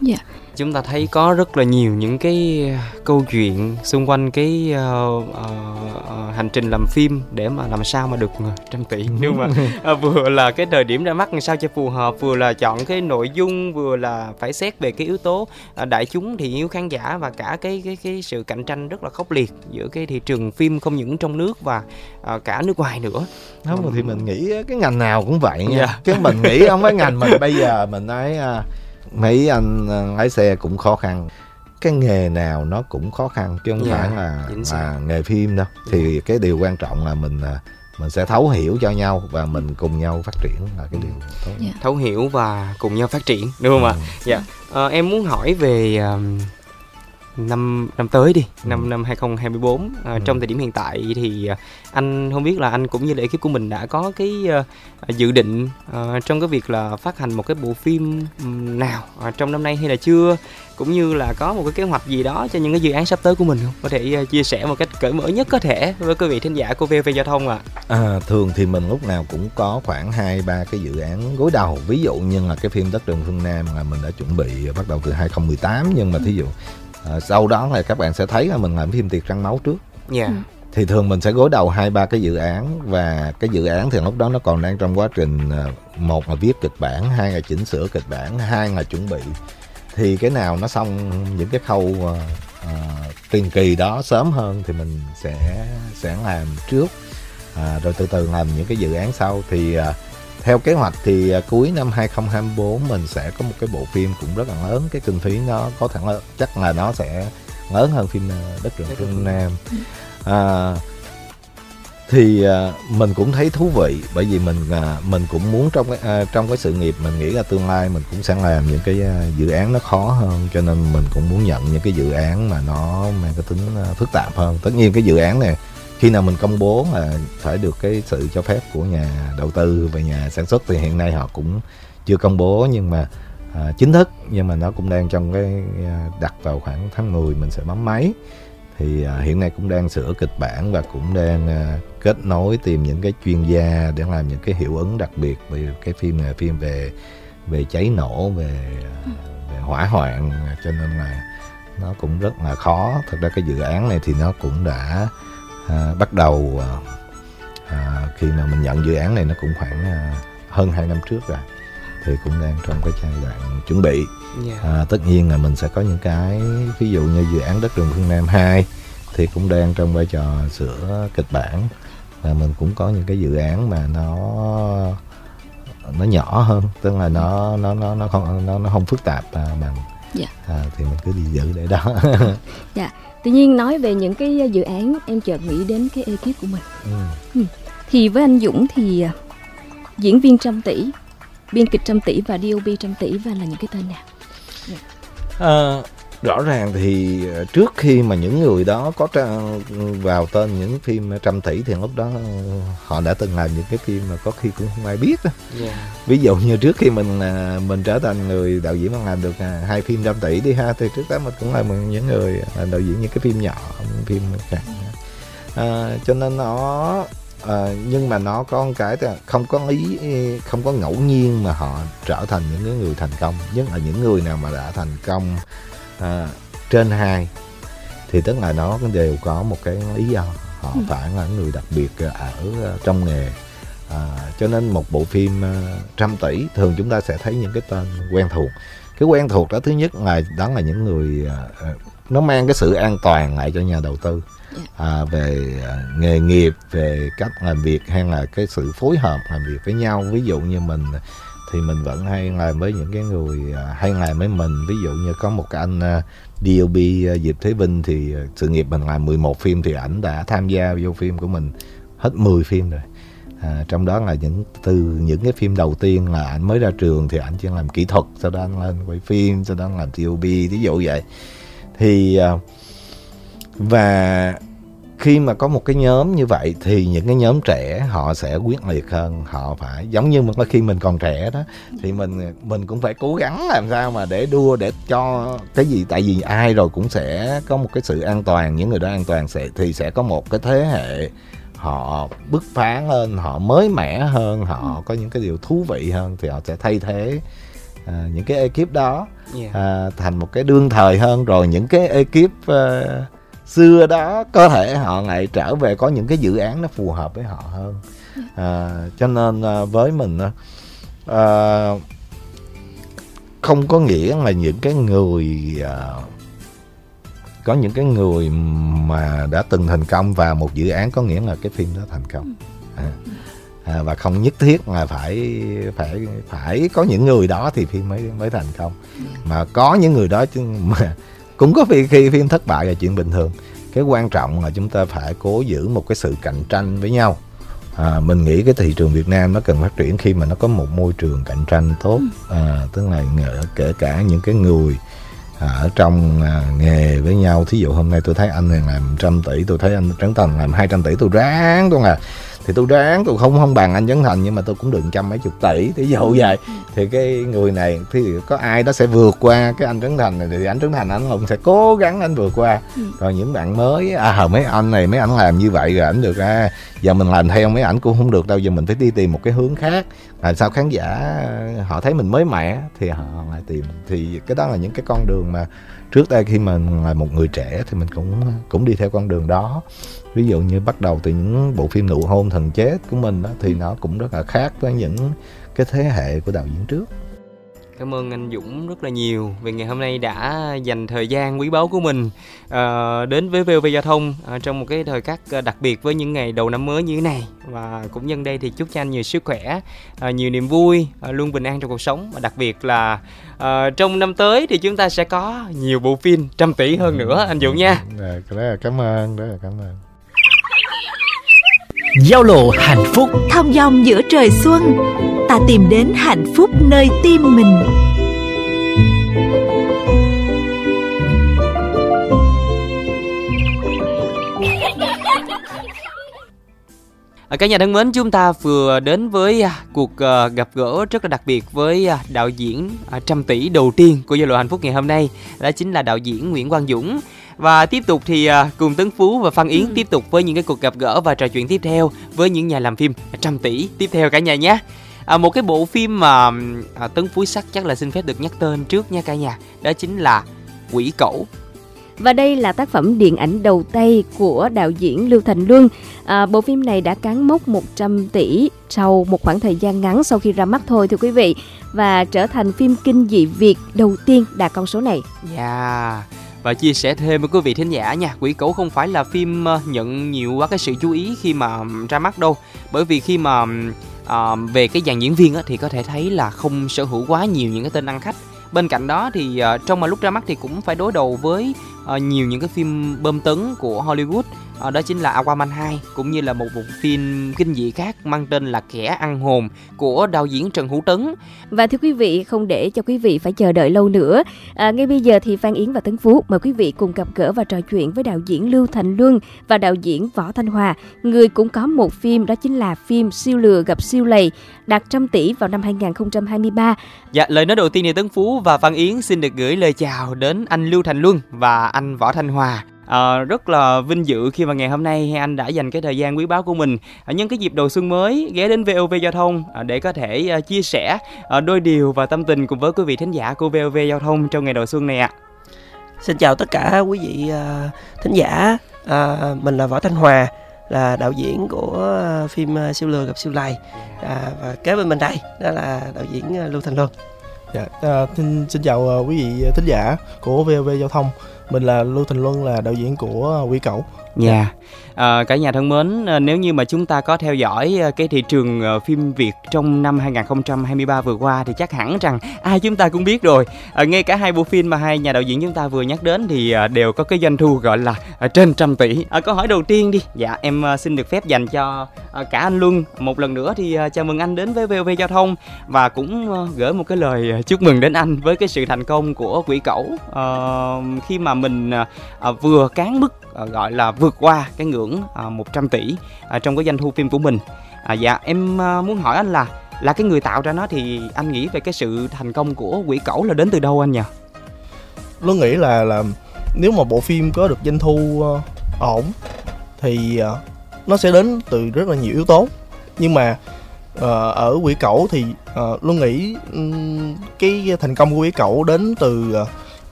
Dạ. Chúng ta thấy có rất là nhiều những cái câu chuyện xung quanh cái uh, uh, hành trình làm phim để mà làm sao mà được trăm tỷ nhưng mà uh, vừa là cái thời điểm ra mắt làm sao cho phù hợp vừa là chọn cái nội dung vừa là phải xét về cái yếu tố uh, đại chúng thì yếu khán giả và cả cái cái cái sự cạnh tranh rất là khốc liệt giữa cái thị trường phim không những trong nước và uh, cả nước ngoài nữa không thì mình nghĩ cái ngành nào cũng vậy nha yeah. Dạ. chứ mình nghĩ không cái ngành mình bây giờ mình nói uh, mấy anh ờ, lái xe cũng khó khăn. Cái nghề nào nó cũng khó khăn chứ không yeah, dạ, phải là, là nghề phim đâu. Thì cái điều quan trọng là mình ờ, mình sẽ thấu hiểu cho nhau và mình cùng nhau phát triển là cái điều tốt yeah. Dạ. thấu hiểu và cùng nhau phát triển đúng không ạ? Ừ. dạ. À, em muốn hỏi về năm năm tới đi ừ. năm năm 2024 à, ừ. trong thời điểm hiện tại thì à, anh không biết là anh cũng như là ekip của mình đã có cái uh, dự định uh, trong cái việc là phát hành một cái bộ phim nào uh, trong năm nay hay là chưa cũng như là có một cái kế hoạch gì đó cho những cái dự án sắp tới của mình không có thể uh, chia sẻ một cách cởi mở nhất có thể với quý vị thính giả của VV giao thông ạ à? à, thường thì mình lúc nào cũng có khoảng hai ba cái dự án gối đầu ví dụ như là cái phim đất rừng phương nam là mình đã chuẩn bị bắt đầu từ 2018 nhưng mà thí dụ à, sau đó là các bạn sẽ thấy là mình làm phim tiệc răng máu trước yeah. Dạ. thì thường mình sẽ gối đầu hai ba cái dự án và cái dự án thì lúc đó nó còn đang trong quá trình à, một là viết kịch bản hai là chỉnh sửa kịch bản hai là chuẩn bị thì cái nào nó xong những cái khâu uh, uh, tiền kỳ đó sớm hơn thì mình sẽ sẽ làm trước à, rồi từ từ làm những cái dự án sau thì uh, theo kế hoạch thì à, cuối năm 2024 mình sẽ có một cái bộ phim cũng rất là lớn cái kinh phí nó có thể là chắc là nó sẽ lớn hơn phim à, đất rừng phương nam. À, thì à, mình cũng thấy thú vị bởi vì mình mình cũng muốn trong cái trong cái sự nghiệp mình nghĩ là tương lai mình cũng sẽ làm những cái dự án nó khó hơn cho nên mình cũng muốn nhận những cái dự án mà nó mang cái tính phức tạp hơn. Tất nhiên cái dự án này khi nào mình công bố là phải được cái sự cho phép của nhà đầu tư và nhà sản xuất thì hiện nay họ cũng chưa công bố nhưng mà à, chính thức nhưng mà nó cũng đang trong cái à, đặt vào khoảng tháng 10 mình sẽ bấm máy. Thì à, hiện nay cũng đang sửa kịch bản và cũng đang à, kết nối tìm những cái chuyên gia để làm những cái hiệu ứng đặc biệt về cái phim này phim về về cháy nổ về à, về hỏa hoạn. Cho nên là nó cũng rất là khó. Thật ra cái dự án này thì nó cũng đã à, bắt đầu à, à, khi mà mình nhận dự án này nó cũng khoảng à, hơn 2 năm trước rồi thì cũng đang trong cái giai đoạn chuẩn bị. Dạ. à, tất nhiên là mình sẽ có những cái ví dụ như dự án đất rừng phương Nam 2 thì cũng đang trong vai trò sửa kịch bản. Và mình cũng có những cái dự án mà nó nó nhỏ hơn tức là nó nó nó nó không nó nó không phức tạp à, bằng. Dạ. à, thì mình cứ đi giữ để đó Tuy nhiên nói về những cái dự án em chợt nghĩ đến cái ekip của mình. ừ. Thì với anh Dũng thì à, diễn viên trăm tỷ, biên kịch trăm tỷ và DOP trăm tỷ và là những cái tên nào? Ờ, rõ ràng thì ờ, trước khi mà những người đó có tra- vào tên những phim trăm tỷ thì lúc đó ờ, họ đã từng làm những cái phim mà có khi cũng không ai biết đó. Dạ. ví dụ như trước khi mình à, mình trở thành người đạo diễn mà làm được hai phim trăm tỷ đi ha thì trước đó mình cũng là những người đạo diễn những cái phim nhỏ phim khác à, cho nên nó à, nhưng mà nó có một cái là không có ý không có ngẫu nhiên mà họ trở thành những người thành công nhất là những người nào mà đã thành công à, trên hai thì tức là nó đều có một cái lý do. Họ Ừ. phải là người đặc biệt ở trong nghề. À, cho nên một bộ phim à, trăm tỷ thường chúng ta sẽ thấy những cái tên quen thuộc. Cái quen thuộc đó thứ nhất là đó là những người à, à, nó mang cái sự an toàn lại cho nhà đầu tư. À, về nghề nghiệp về cách làm việc hay là cái sự phối hợp làm việc với nhau. Ví dụ như mình thì mình vẫn hay làm với những cái người à, hay làm với mình. Ví dụ như có một cái anh à, DOB à, Diệp Thế Vinh thì sự nghiệp mình làm 11 phim thì ảnh đã tham gia vô phim của mình hết 10 phim rồi. À, trong đó là những từ những cái phim đầu tiên là ảnh mới ra trường thì ảnh chỉ làm kỹ thuật sau đó anh lên quay phim sau đó anh làm DOB ví dụ vậy. Thì và khi mà có một cái nhóm như vậy thì những cái nhóm trẻ họ sẽ quyết liệt hơn họ phải giống như mà khi mình còn trẻ đó thì mình mình cũng phải cố gắng làm sao mà để đua để cho cái gì tại vì ai rồi cũng sẽ có một cái sự an toàn những người đó an toàn sẽ thì sẽ có một cái thế hệ họ bứt phá hơn họ mới mẻ hơn họ có những cái điều thú vị hơn thì họ sẽ thay thế à, những cái ekip đó Dạ. à, thành một cái đương thời hơn rồi những cái ekip à, xưa đó có thể họ lại trở về có những cái dự án nó phù hợp với họ hơn. À, cho nên à, với mình à, không có nghĩa là những cái người à, có những cái người mà đã từng thành công vào một dự án có nghĩa là cái phim đó thành công. À, à, và không nhất thiết là phải phải phải có những người đó thì phim mới mới thành công. Mà có những người đó chứ mà cũng có khi khi phim thất bại là chuyện bình thường. Cái quan trọng là chúng ta phải cố giữ một cái sự cạnh tranh với nhau. À, mình nghĩ cái thị trường Việt Nam nó cần phát triển khi mà nó có một môi trường cạnh tranh tốt. À, tức là kể cả những cái người à, ở trong à, nghề với nhau. Thí dụ hôm nay tôi thấy anh này làm trăm tỷ tôi thấy anh Trấn Thành làm 200 tỷ tôi ráng tôi là thì tôi ráng tôi không không bằng anh Trấn Thành nhưng mà tôi cũng được trăm mấy chục tỷ. Thí dụ vậy. Thì cái người này thì có ai đó sẽ vượt qua cái anh Trấn Thành này thì anh Trấn Thành anh cũng sẽ cố gắng anh vượt qua. Rồi những bạn mới à mấy anh này mấy anh làm như vậy rồi ảnh được à giờ mình làm theo mấy ảnh cũng không được đâu giờ mình phải đi tìm một cái hướng khác. Làm sao khán giả họ thấy mình mới mẻ thì họ lại tìm. Thì cái đó là những cái con đường mà trước đây khi mà là một người trẻ thì mình cũng cũng đi theo con đường đó. Ví dụ như bắt đầu từ những bộ phim nụ hôn thần chết của mình đó, thì nó cũng rất là khác với những cái thế hệ của đạo diễn trước. Cảm ơn anh Dũng rất là nhiều vì ngày hôm nay đã dành thời gian quý báu của mình uh, đến với VOV Giao thông uh, trong một cái thời khắc ờ, đặc biệt với những ngày đầu năm mới như thế này. Và cũng nhân đây thì chúc cho anh nhiều sức khỏe, uh, nhiều niềm vui, uh, luôn bình an trong cuộc sống. Và đặc biệt là uh, trong năm tới thì chúng ta sẽ có nhiều bộ phim trăm tỷ hơn nữa anh Dũng nha. Rồi, cảm ơn rất là cảm ơn giao lộ hạnh phúc thong dong giữa trời xuân ta tìm đến hạnh phúc nơi tim mình À, Cả nhà thân mến, chúng ta vừa đến với à, cuộc à, gặp gỡ rất là đặc biệt với đạo diễn trăm tỷ đầu tiên của Giao lộ Hạnh Phúc ngày hôm nay. Đó chính là đạo diễn Nguyễn Quang Dũng. Và tiếp tục thì à, cùng Tấn Phú và Phan Yến tiếp tục với những cái cuộc gặp gỡ và trò chuyện tiếp theo với những nhà làm phim trăm tỷ tiếp theo cả nhà nhé. À, một cái bộ phim mà à, Tấn Phú sắc chắc là xin phép được nhắc tên trước nha cả nhà. Đó chính là Quỷ Cẩu. Và đây là tác phẩm điện ảnh đầu tay của đạo diễn Lưu Thành Luân. À, bộ phim này đã cán mốc 100 tỷ sau một khoảng thời gian ngắn sau khi ra mắt thôi thưa quý vị và trở thành phim kinh dị Việt đầu tiên đạt con số này. Dạ và chia sẻ thêm với quý vị thính giả nha Quỷ Cẩu không phải là phim ờ, nhận nhiều quá cái sự chú ý khi mà ra mắt đâu. Bởi vì khi mà ừm, ờ, về cái dàn diễn viên á, thì có thể thấy là không sở hữu quá nhiều những cái tên ăn khách. Bên cạnh đó thì uh, trong mà lúc ra mắt thì cũng phải đối đầu với ờ, nhiều những cái phim bơm tấn của Hollywood Ờ, đó chính là Aquaman 2 cũng như là một bộ phim kinh dị khác mang tên là Kẻ ăn hồn của đạo diễn Trần Hữu Tấn. Và thưa quý vị, không để cho quý vị phải chờ đợi lâu nữa, à, ngay bây giờ thì Phan Yến và Tấn Phú mời quý vị cùng gặp gỡ và trò chuyện với đạo diễn Lưu Thành Luân và đạo diễn Võ Thanh Hòa, người cũng có một phim đó chính là phim Siêu lừa gặp siêu lầy đạt trăm tỷ vào năm 2023 Dạ, lời nói đầu tiên thì Tấn Phú và Phan Yến xin được gửi lời chào đến anh Lưu Thành Luân và anh Võ Thanh Hòa. À, rất là vinh dự khi mà ngày hôm nay anh đã dành cái thời gian quý báu của mình à, nhân cái dịp đầu xuân mới ghé đến VOV Giao thông à, để có thể à, chia sẻ à, đôi điều và tâm tình cùng với quý vị thính giả của VOV Giao thông trong ngày đầu xuân này ạ. Xin chào tất cả quý vị à, thính giả. À, mình là Võ Thanh Hòa, là đạo diễn của à, phim à, Siêu lừa gặp siêu lầy. À, và kế bên mình đây đó là đạo diễn à, Lưu Thành Luân. Dạ, à, xin, xin chào à, quý vị thính giả của VOV Giao thông. Mình là Lưu Thành Luân là đạo diễn của Quỷ Cẩu. Dạ. À, cả nhà thân mến, ờ, nếu như mà chúng ta có theo dõi ờ, cái thị trường phim Việt trong năm 2023 vừa qua thì chắc hẳn rằng ai chúng ta cũng biết rồi. À, ngay cả hai bộ phim mà hai nhà đạo diễn chúng ta vừa nhắc đến thì đều có cái doanh thu gọi là trên trăm tỷ. À, câu hỏi đầu tiên đi. Dạ, em xin được phép dành cho cả anh Luân một lần nữa thì chào mừng anh đến với VOV Giao thông và cũng gửi một cái lời chúc mừng đến anh với cái sự thành công của Quỷ Cẩu à, khi mà mình à, à, vừa cán mức à, gọi là vượt qua cái ngưỡng à, 100 tỷ à, trong cái doanh thu phim của mình. À, dạ em à, muốn hỏi anh là là cái người tạo ra nó thì anh nghĩ về cái sự thành công của Quỷ Cẩu là đến từ đâu anh nhỉ? Luân nghĩ là là nếu mà bộ phim có được doanh thu ờ, ổn thì ờ, nó sẽ đến từ rất là nhiều yếu tố. Nhưng mà ờ, ở Quỷ Cẩu thì uh, Luân nghĩ ừm, cái thành công của Quỷ Cẩu đến từ ờ,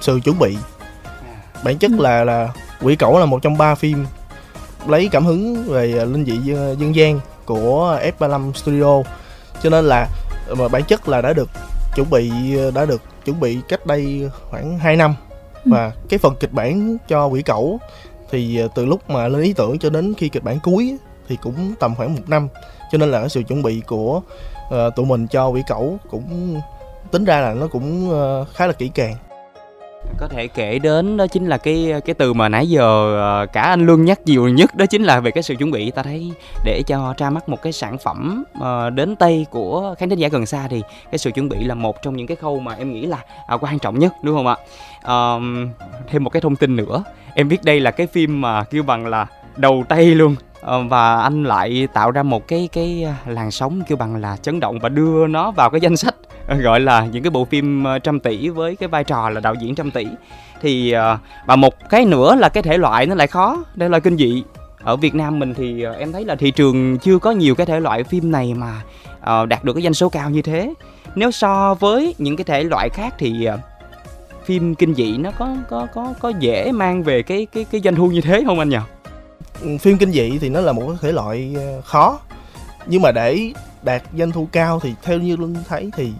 sự chuẩn bị. Bản chất là là Quỷ Cẩu là một trong ba phim lấy cảm hứng về ờ, linh dị dân, dân gian của F35 Studio. Cho nên là mà bản chất là đã được chuẩn bị đã được chuẩn bị cách đây khoảng 2 năm. Và cái phần kịch bản cho quỷ cẩu thì từ lúc mà lên ý tưởng cho đến khi kịch bản cuối thì cũng tầm khoảng một năm. Cho nên là cái sự chuẩn bị của ờ, tụi mình cho quỷ cẩu cũng tính ra là nó cũng ờ, khá là kỹ càng có thể kể đến đó chính là cái cái từ mà nãy giờ ờ, cả anh Luân nhắc nhiều nhất đó chính là về cái sự chuẩn bị. Ta thấy để cho ra mắt một cái sản phẩm ờ, đến tay của khán thính giả gần xa thì cái sự chuẩn bị là một trong những cái khâu mà em nghĩ là à, quan trọng nhất đúng không ạ? à, thêm một cái thông tin nữa. Em biết đây là cái phim mà kêu bằng là đầu tay luôn. Ờ, và anh lại tạo ra một cái cái à, làn sóng kêu bằng là chấn động và đưa nó vào cái danh sách. gọi là những cái bộ phim ờ, trăm tỷ với cái vai trò là đạo diễn trăm tỷ. Thì ờ, và một cái nữa là cái thể loại nó lại khó thể loại kinh dị. Ở Việt Nam mình thì ờ, em thấy là thị trường chưa có nhiều cái thể loại phim này mà đạt được cái doanh số cao như thế. Nếu so với những cái thể loại khác thì phim kinh dị nó có có có có dễ mang về cái cái cái doanh thu như thế không anh nhỉ? Ừ, phim kinh dị thì nó là một cái thể loại khó. Nhưng mà để đạt doanh thu cao thì theo như luân thấy thì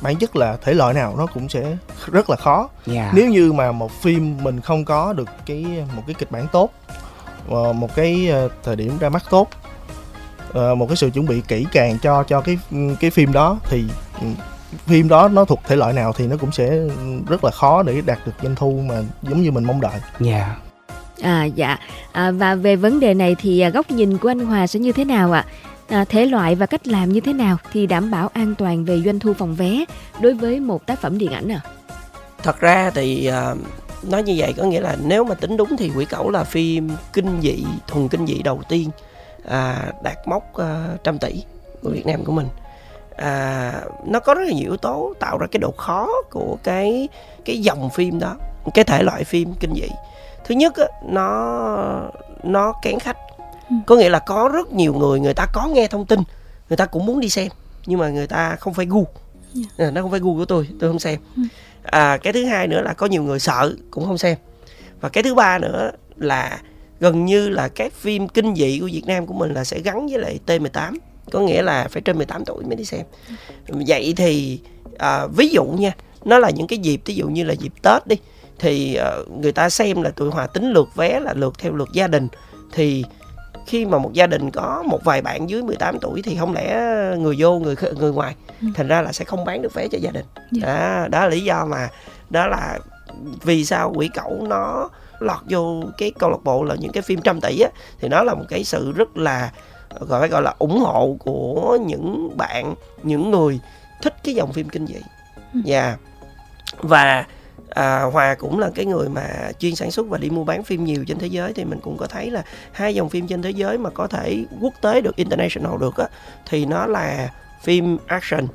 bản chất là thể loại nào nó cũng sẽ rất là khó Dạ. nếu như mà một phim mình không có được cái một cái kịch bản tốt ờ, một cái ờ, thời điểm ra mắt tốt ờ, một cái sự chuẩn bị kỹ càng cho cho cái cái phim đó thì ừ, phim đó nó thuộc thể loại nào thì nó cũng sẽ rất là khó để đạt được doanh thu mà giống như mình mong đợi Dạ. À dạ. À, và về vấn đề này thì à, góc nhìn của anh Hòa sẽ như thế nào ạ? À, À, thể loại và cách làm như thế nào thì đảm bảo an toàn về doanh thu phòng vé đối với một tác phẩm điện ảnh à? thật ra thì uh, nói như vậy có nghĩa là nếu mà tính đúng thì quỷ cẩu là phim kinh dị thuần kinh dị đầu tiên à, đạt mốc uh, trăm tỷ của Việt Nam của mình à, nó có rất là nhiều yếu tố tạo ra cái độ khó của cái cái dòng phim đó cái thể loại phim kinh dị thứ nhất á, nó nó kén khách có nghĩa là có rất nhiều người người ta có nghe thông tin người ta cũng muốn đi xem nhưng mà người ta không phải gu. À, nó không phải gu của tôi tôi không xem. Ừ. à, cái thứ hai nữa là có nhiều người sợ cũng không xem. Và cái thứ ba nữa là gần như là các phim kinh dị của Việt Nam của mình là sẽ gắn với lại T18 có nghĩa là phải trên 18 tuổi mới đi xem. Vậy thì à, ví dụ nha nó là những cái dịp ví dụ như là dịp Tết đi thì à, người ta xem là tụi hòa tính lượt vé là lượt theo lượt gia đình. Thì khi mà một gia đình có một vài bạn dưới 18 tuổi thì không lẽ người vô người người ngoài Ừ. thành ra là sẽ không bán được vé cho gia đình Dạ. đó, đó là lý do mà đó là vì sao quỷ cẩu nó lọt vô cái câu lạc bộ là những cái phim trăm tỷ á thì nó là một cái sự rất là gọi phải gọi là ủng hộ của những bạn những người thích cái dòng phim kinh dị Ừ. dạ và à, hòa cũng là cái người mà chuyên sản xuất và đi mua bán phim nhiều trên thế giới thì mình cũng có thấy là hai dòng phim trên thế giới mà có thể quốc tế được international được á thì nó là phim action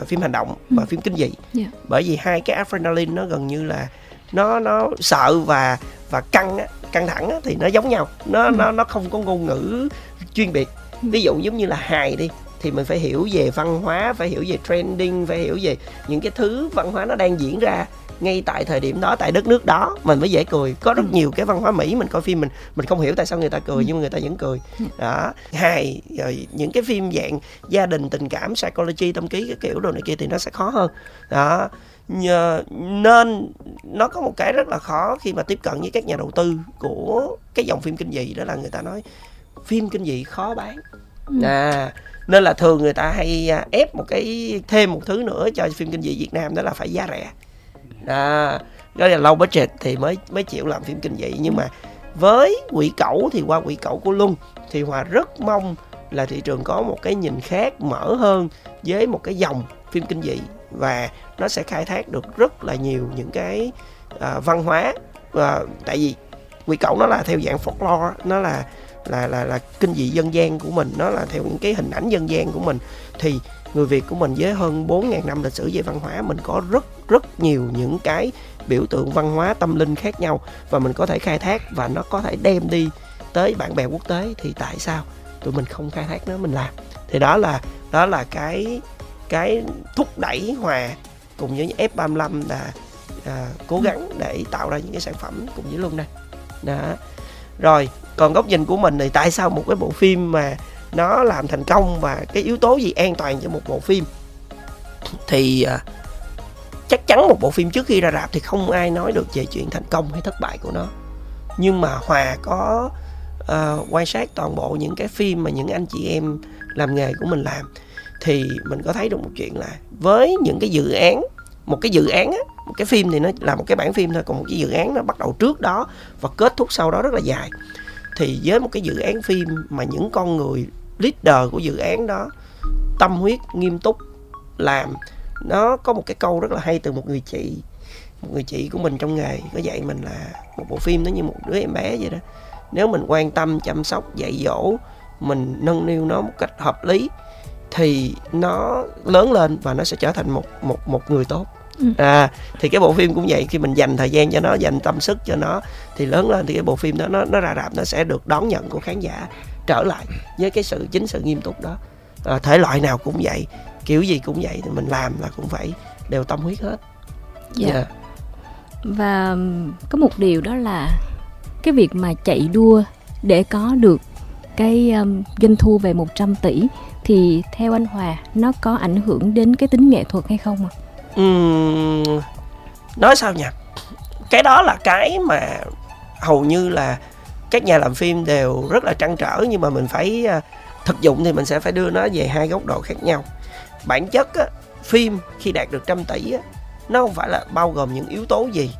à, phim hành động và Ừ. phim kinh dị Dạ. bởi vì hai cái adrenaline nó gần như là nó nó sợ và và căng á, căng thẳng á, thì nó giống nhau nó Ừ. nó nó không có ngôn ngữ chuyên biệt Ừ. ví dụ giống như là hài đi thì mình phải hiểu về văn hóa phải hiểu về trending phải hiểu về những cái thứ văn hóa nó đang diễn ra ngay tại thời điểm đó tại đất nước đó. Mình mới dễ cười. Có rất Ừ. nhiều cái văn hóa mỹ mình coi phim mình mình không hiểu tại sao người ta cười Ừ. nhưng mà người ta vẫn cười. Ừ. đó. Hài rồi những cái phim dạng gia đình tình cảm psychology tâm trí cái kiểu đồ này kia thì nó sẽ khó hơn. Đó. Nhờ, nên nó có một cái rất là khó khi mà tiếp cận với các nhà đầu tư của cái dòng phim kinh dị đó là người ta nói phim kinh dị khó bán. À nên là thường người ta hay à, ép một cái thêm một thứ nữa cho phim kinh dị Việt Nam đó là phải giá rẻ à đó là lâu budget thì mới mới chịu làm phim kinh dị. Nhưng mà với quỷ cẩu thì qua quỷ cẩu của Luân thì Hòa rất mong là thị trường có một cái nhìn khác mở hơn với một cái dòng phim kinh dị. Và nó sẽ khai thác được rất là nhiều những cái uh, văn hóa. Và tại vì quỷ cẩu nó là theo dạng folklore nó là là là là kinh dị dân gian của mình nó là theo những cái hình ảnh dân gian của mình. Thì người Việt của mình với hơn 4.000 năm lịch sử về văn hóa mình có rất rất nhiều những cái biểu tượng văn hóa tâm linh khác nhau và mình có thể khai thác và nó có thể đem đi tới bạn bè quốc tế thì tại sao tụi mình không khai thác nó mình làm. Thì đó là đó là cái cái thúc đẩy hòa cùng với F35 là à, cố gắng để tạo ra những cái sản phẩm cùng với Luân đây. Đó. Rồi còn góc nhìn của mình thì tại sao một cái bộ phim mà nó làm thành công và cái yếu tố gì an toàn cho một bộ phim. Thì à, chắc chắn một bộ phim trước khi ra rạp thì không ai nói được về chuyện thành công hay thất bại của nó. Nhưng mà hòa có uh, quan sát toàn bộ những cái phim mà những anh chị em làm nghề của mình làm thì mình có thấy được một chuyện là với những cái dự án một cái dự án á, một cái phim thì nó là một cái bản phim thôi còn một cái dự án nó bắt đầu trước đó và kết thúc sau đó rất là dài. Thì với một cái dự án phim mà những con người leader của dự án đó tâm huyết nghiêm túc làm. Nó có một cái câu rất là hay từ một người chị một người chị của mình trong nghề có dạy mình là một bộ phim nó như một đứa em bé vậy đó. Nếu mình quan tâm chăm sóc dạy dỗ mình nâng niu nó một cách hợp lý thì nó lớn lên và nó sẽ trở thành một một một người tốt. Ừ. à thì cái bộ phim cũng vậy khi mình dành thời gian cho nó dành tâm sức cho nó thì lớn lên thì cái bộ phim đó nó nó ra rạp nó sẽ được đón nhận của khán giả trở lại với cái sự chính sự nghiêm túc đó à, thể loại nào cũng vậy kiểu gì cũng vậy thì mình làm là cũng phải đều tâm huyết hết Dạ. Dạ. Và có một điều đó là cái việc mà chạy đua để có được cái um, doanh thu về 100 tỷ thì theo anh Hòa nó có ảnh hưởng đến cái tính nghệ thuật hay không ạ? Ừm, nói sao nhỉ cái đó là cái mà hầu như là các nhà làm phim đều rất là trăn trở nhưng mà mình phải à, thực dụng thì mình sẽ phải đưa nó về hai góc độ khác nhau. Bản chất á, phim khi đạt được trăm tỷ á, nó không phải là bao gồm những yếu tố gì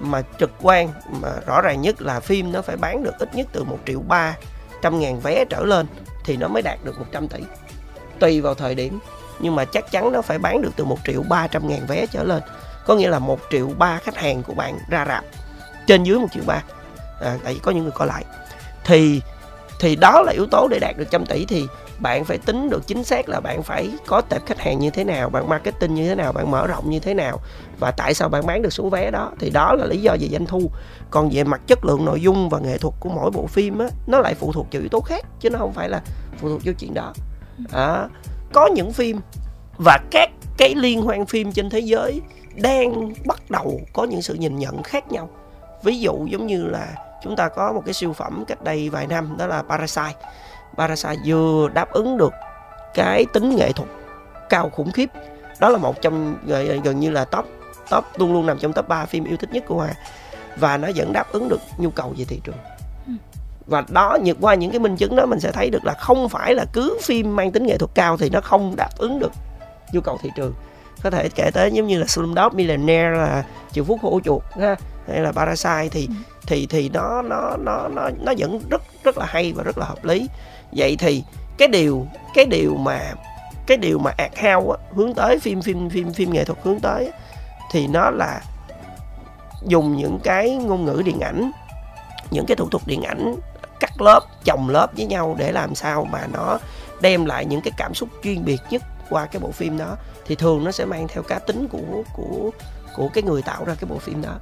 mà trực quan mà rõ ràng nhất là phim nó phải bán được ít nhất từ 1 triệu ba trăm ngàn vé trở lên thì nó mới đạt được 100 tỷ. Tùy vào thời điểm nhưng mà chắc chắn nó phải bán được từ 1 triệu 300 ngàn vé trở lên. Có nghĩa là 1 triệu ba khách hàng của bạn ra rạp trên dưới 1 triệu ba à, tại vì có những người coi lại. Thì thì đó là yếu tố để đạt được trăm tỷ thì bạn phải tính được chính xác là bạn phải có tệp khách hàng như thế nào bạn marketing như thế nào bạn mở rộng như thế nào và tại sao bạn bán được số vé đó. Thì đó là lý do về doanh thu. Còn về mặt chất lượng nội dung và nghệ thuật của mỗi bộ phim á nó lại phụ thuộc vào yếu tố khác chứ nó không phải là phụ thuộc vô chuyện đó. À, có những phim và các cái liên hoan phim trên thế giới đang bắt đầu có những sự nhìn nhận khác nhau. Ví dụ giống như là chúng ta có một cái siêu phẩm cách đây vài năm đó là Parasite. Parasite vừa đáp ứng được cái tính nghệ thuật cao khủng khiếp. Đó là một trong gần, như là top top luôn luôn nằm trong top 3 phim yêu thích nhất của Hòa và nó vẫn đáp ứng được nhu cầu về thị trường. Và đó nhược qua những cái minh chứng đó mình sẽ thấy được là không phải là cứ phim mang tính nghệ thuật cao thì nó không đáp ứng được nhu cầu thị trường. Có thể kể tới giống như là Slumdog Millionaire là triệu phúc hổ chuột ha hay là Parasite thì thì thì nó nó nó nó nó vẫn rất rất là hay và rất là hợp lý. Vậy thì cái điều cái điều mà cái điều mà ạt heo hướng tới phim phim phim phim nghệ thuật hướng tới á, thì nó là dùng những cái ngôn ngữ điện ảnh những cái thủ thuật điện ảnh cắt lớp chồng lớp với nhau để làm sao mà nó đem lại những cái cảm xúc chuyên biệt nhất qua cái bộ phim đó. Thì thường nó sẽ mang theo cá tính của của của cái người tạo ra cái bộ phim đó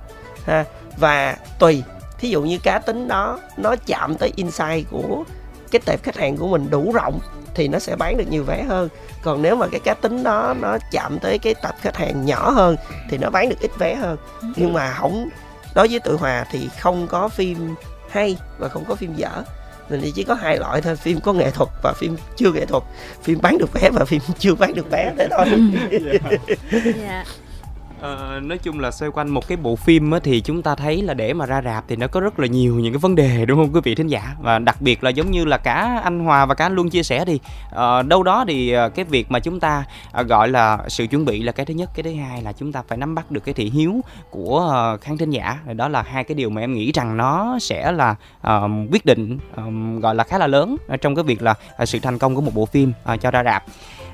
ha. Và tùy thí dụ như cá tính đó nó chạm tới insight của cái tệp khách hàng của mình đủ rộng thì nó sẽ bán được nhiều vé hơn. Còn nếu mà cái cá tính đó nó chạm tới cái tập khách hàng nhỏ hơn thì nó bán được ít vé hơn. Nhưng mà không đối với tự hòa thì không có phim hay và không có phim dở. Mình thì chỉ có hai loại thôi phim có nghệ thuật và phim chưa nghệ thuật. Phim bán được vé và phim chưa bán được vé thế thôi. Dạ Ờ, nói chung là xoay quanh một cái bộ phim á, thì chúng ta thấy là để mà ra rạp thì nó có rất là nhiều những cái vấn đề đúng không quý vị thính giả? Và đặc biệt là giống như là cả anh Hòa và cả anh luôn chia sẻ thì ờ, đâu đó thì ờ, cái việc mà chúng ta ờ, gọi là sự chuẩn bị là cái thứ nhất cái thứ hai là chúng ta phải nắm bắt được cái thị hiếu của ờ, khán thính giả. Đó là hai cái điều mà em nghĩ rằng nó sẽ là ờ, quyết định um, gọi là khá là lớn trong cái việc là ờ, sự thành công của một bộ phim uh, cho ra rạp.